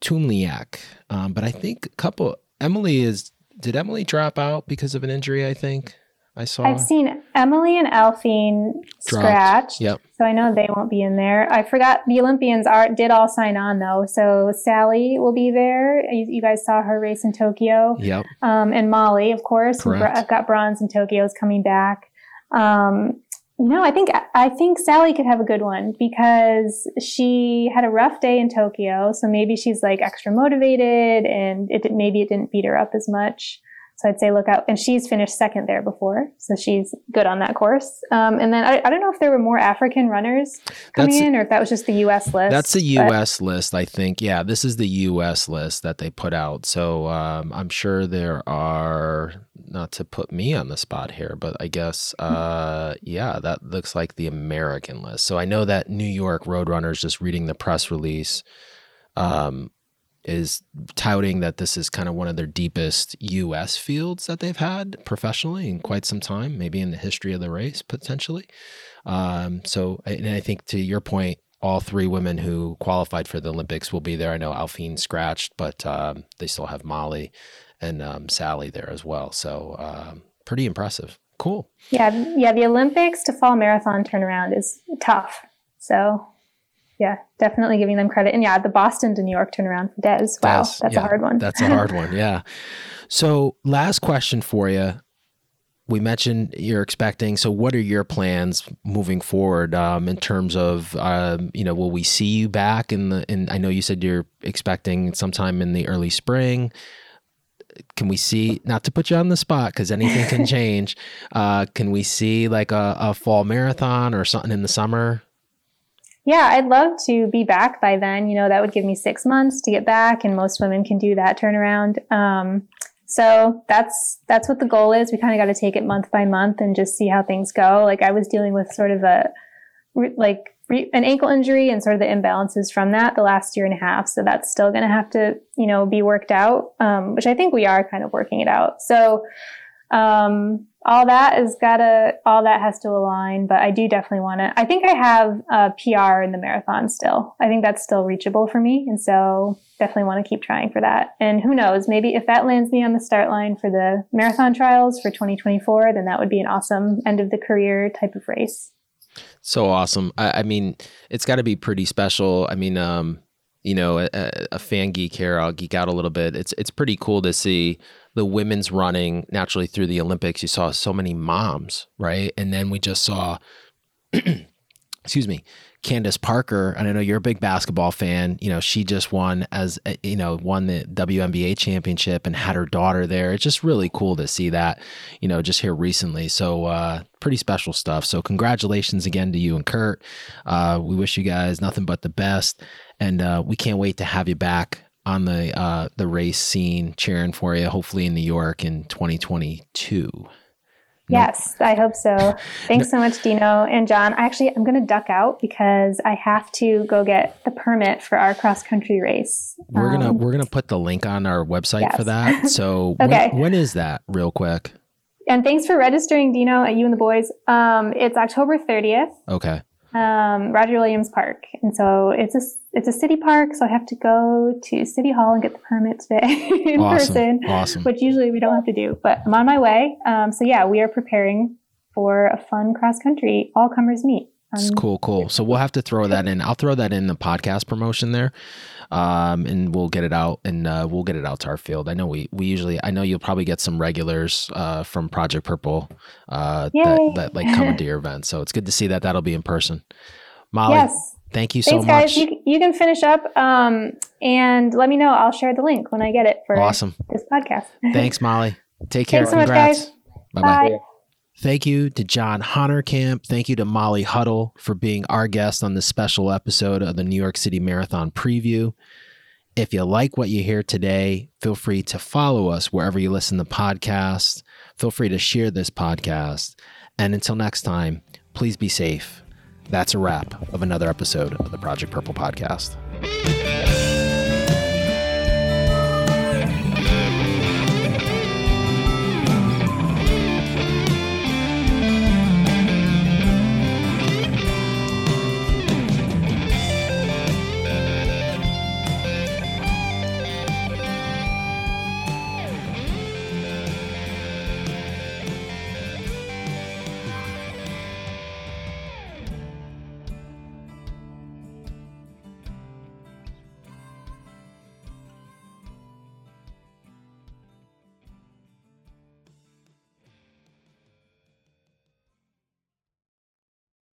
Tuliamuk. Um, but I think a couple, Emily is, did Emily drop out because of an injury, I think? I saw. I've seen Emily and Aliphine scratched. Yep. So I know they won't be in there. I forgot the Olympians are did all sign on though. So Sally will be there. You, you guys saw her race in Tokyo. Yep. Um, and Molly, of course. I've got bronze in Tokyo is coming back. Um, you know, I think I think Sally could have a good one because she had a rough day in Tokyo, so maybe she's like extra motivated, and it maybe it didn't beat her up as much. So I'd say look out. And she's finished second there before. So she's good on that course. Um, and then I, I, don't know if there were more African runners coming that's, in or if that was just the US list. That's the US but. list, I think. Yeah, this is the US list that they put out. So um, I'm sure there are, not to put me on the spot here, but I guess, uh, yeah, that looks like the American list. So I know that New York Roadrunners, just reading the press release, um, is touting that this is kind of one of their deepest US fields that they've had professionally in quite some time, maybe in the history of the race potentially. Um, so, and I think to your point, all three women who qualified for the Olympics will be there. I know Aliphine scratched, but um, they still have Molly and um, Sally there as well. So, um, pretty impressive. Cool. Yeah, yeah. The Olympics to fall marathon turnaround is tough. So yeah, definitely giving them credit. And yeah, the Boston to New York turnaround for Des. Wow, Des, that's yeah, a hard one. that's a hard one. Yeah. So, last question for you. We mentioned you're expecting. So, what are your plans moving forward um, in terms of, um, you know, will we see you back in the? In I know you said you're expecting sometime in the early spring. Can we see? Not to put you on the spot because anything can [laughs] change. Uh, can we see like a, a fall marathon or something in the summer? Yeah, I'd love to be back by then. You know, that would give me six months to get back, and most women can do that turnaround. Um, so that's that's what the goal is. We kind of got to take it month by month and just see how things go. Like I was dealing with sort of a like an ankle injury and sort of the imbalances from that the last year and a half. So that's still going to have to you know be worked out, um, which I think we are kind of working it out. So um, all that is gotta all that has to align but i do definitely want to i think i have a pr in the marathon still. I think that's still reachable for me and so definitely want to keep trying for that. And who knows maybe if that lands me on the start line for the marathon trials for 2024 then that would be an awesome end of the career type of race. So awesome. I, I mean it's got to be pretty special. I mean um you know a, a fan geek here i'll geek out a little bit. It's it's pretty cool to see the women's running naturally through the Olympics, you saw so many moms, right? And then we just saw, [clears throat] excuse me, Candace Parker, and I know you're a big basketball fan. You know, she just won as you know won the WNBA championship and had her daughter there. It's just really cool to see that. You know, just here recently. So uh, pretty special stuff. So congratulations again to you and Kurt. Uh, we wish you guys nothing but the best, and uh, we can't wait to have you back on the uh, the race scene, cheering for you. Hopefully in New York in 2022. Yes, I hope so. [laughs] Thanks so much, Dino and John. I actually I'm going to duck out because I have to go get the permit for our cross country race. We're gonna um, we're gonna put the link on our website yes. for that. [laughs] So okay. when, when is that, real quick? And thanks for registering, Dino, at you and the boys. Um, it's October 30th. Okay um, Roger Williams Park, and so it's a it's a city park. So I have to go to City Hall and get the permit today [laughs] in awesome. person, awesome. which usually we don't have to do. But I'm on my way. Um, so yeah, we are preparing for a fun cross country all comers meet. Um, cool, cool. So we'll have to throw that in. I'll throw that in the podcast promotion there, um, and we'll get it out and uh, we'll get it out to our field. I know we we usually. I know you'll probably get some regulars uh, from Project Purple uh, that, that like come to [laughs] your event. So it's good to see that that'll be in person. Molly, yes. thank you so Thanks, much. guys. You, you can finish up um, and let me know. I'll share the link when I get it for awesome this podcast. [laughs] Thanks, Molly. Take care. Thanks so Congrats. much, guys. Bye-bye. Bye. Thank you to John Honerkamp. Thank you to Molly Huddle for being our guest on this special episode of the New York City Marathon preview. If you like what you hear today, feel free to follow us wherever you listen to podcasts. Feel free to share this podcast. And until next time, please be safe. That's a wrap of another episode of the Project Purple podcast.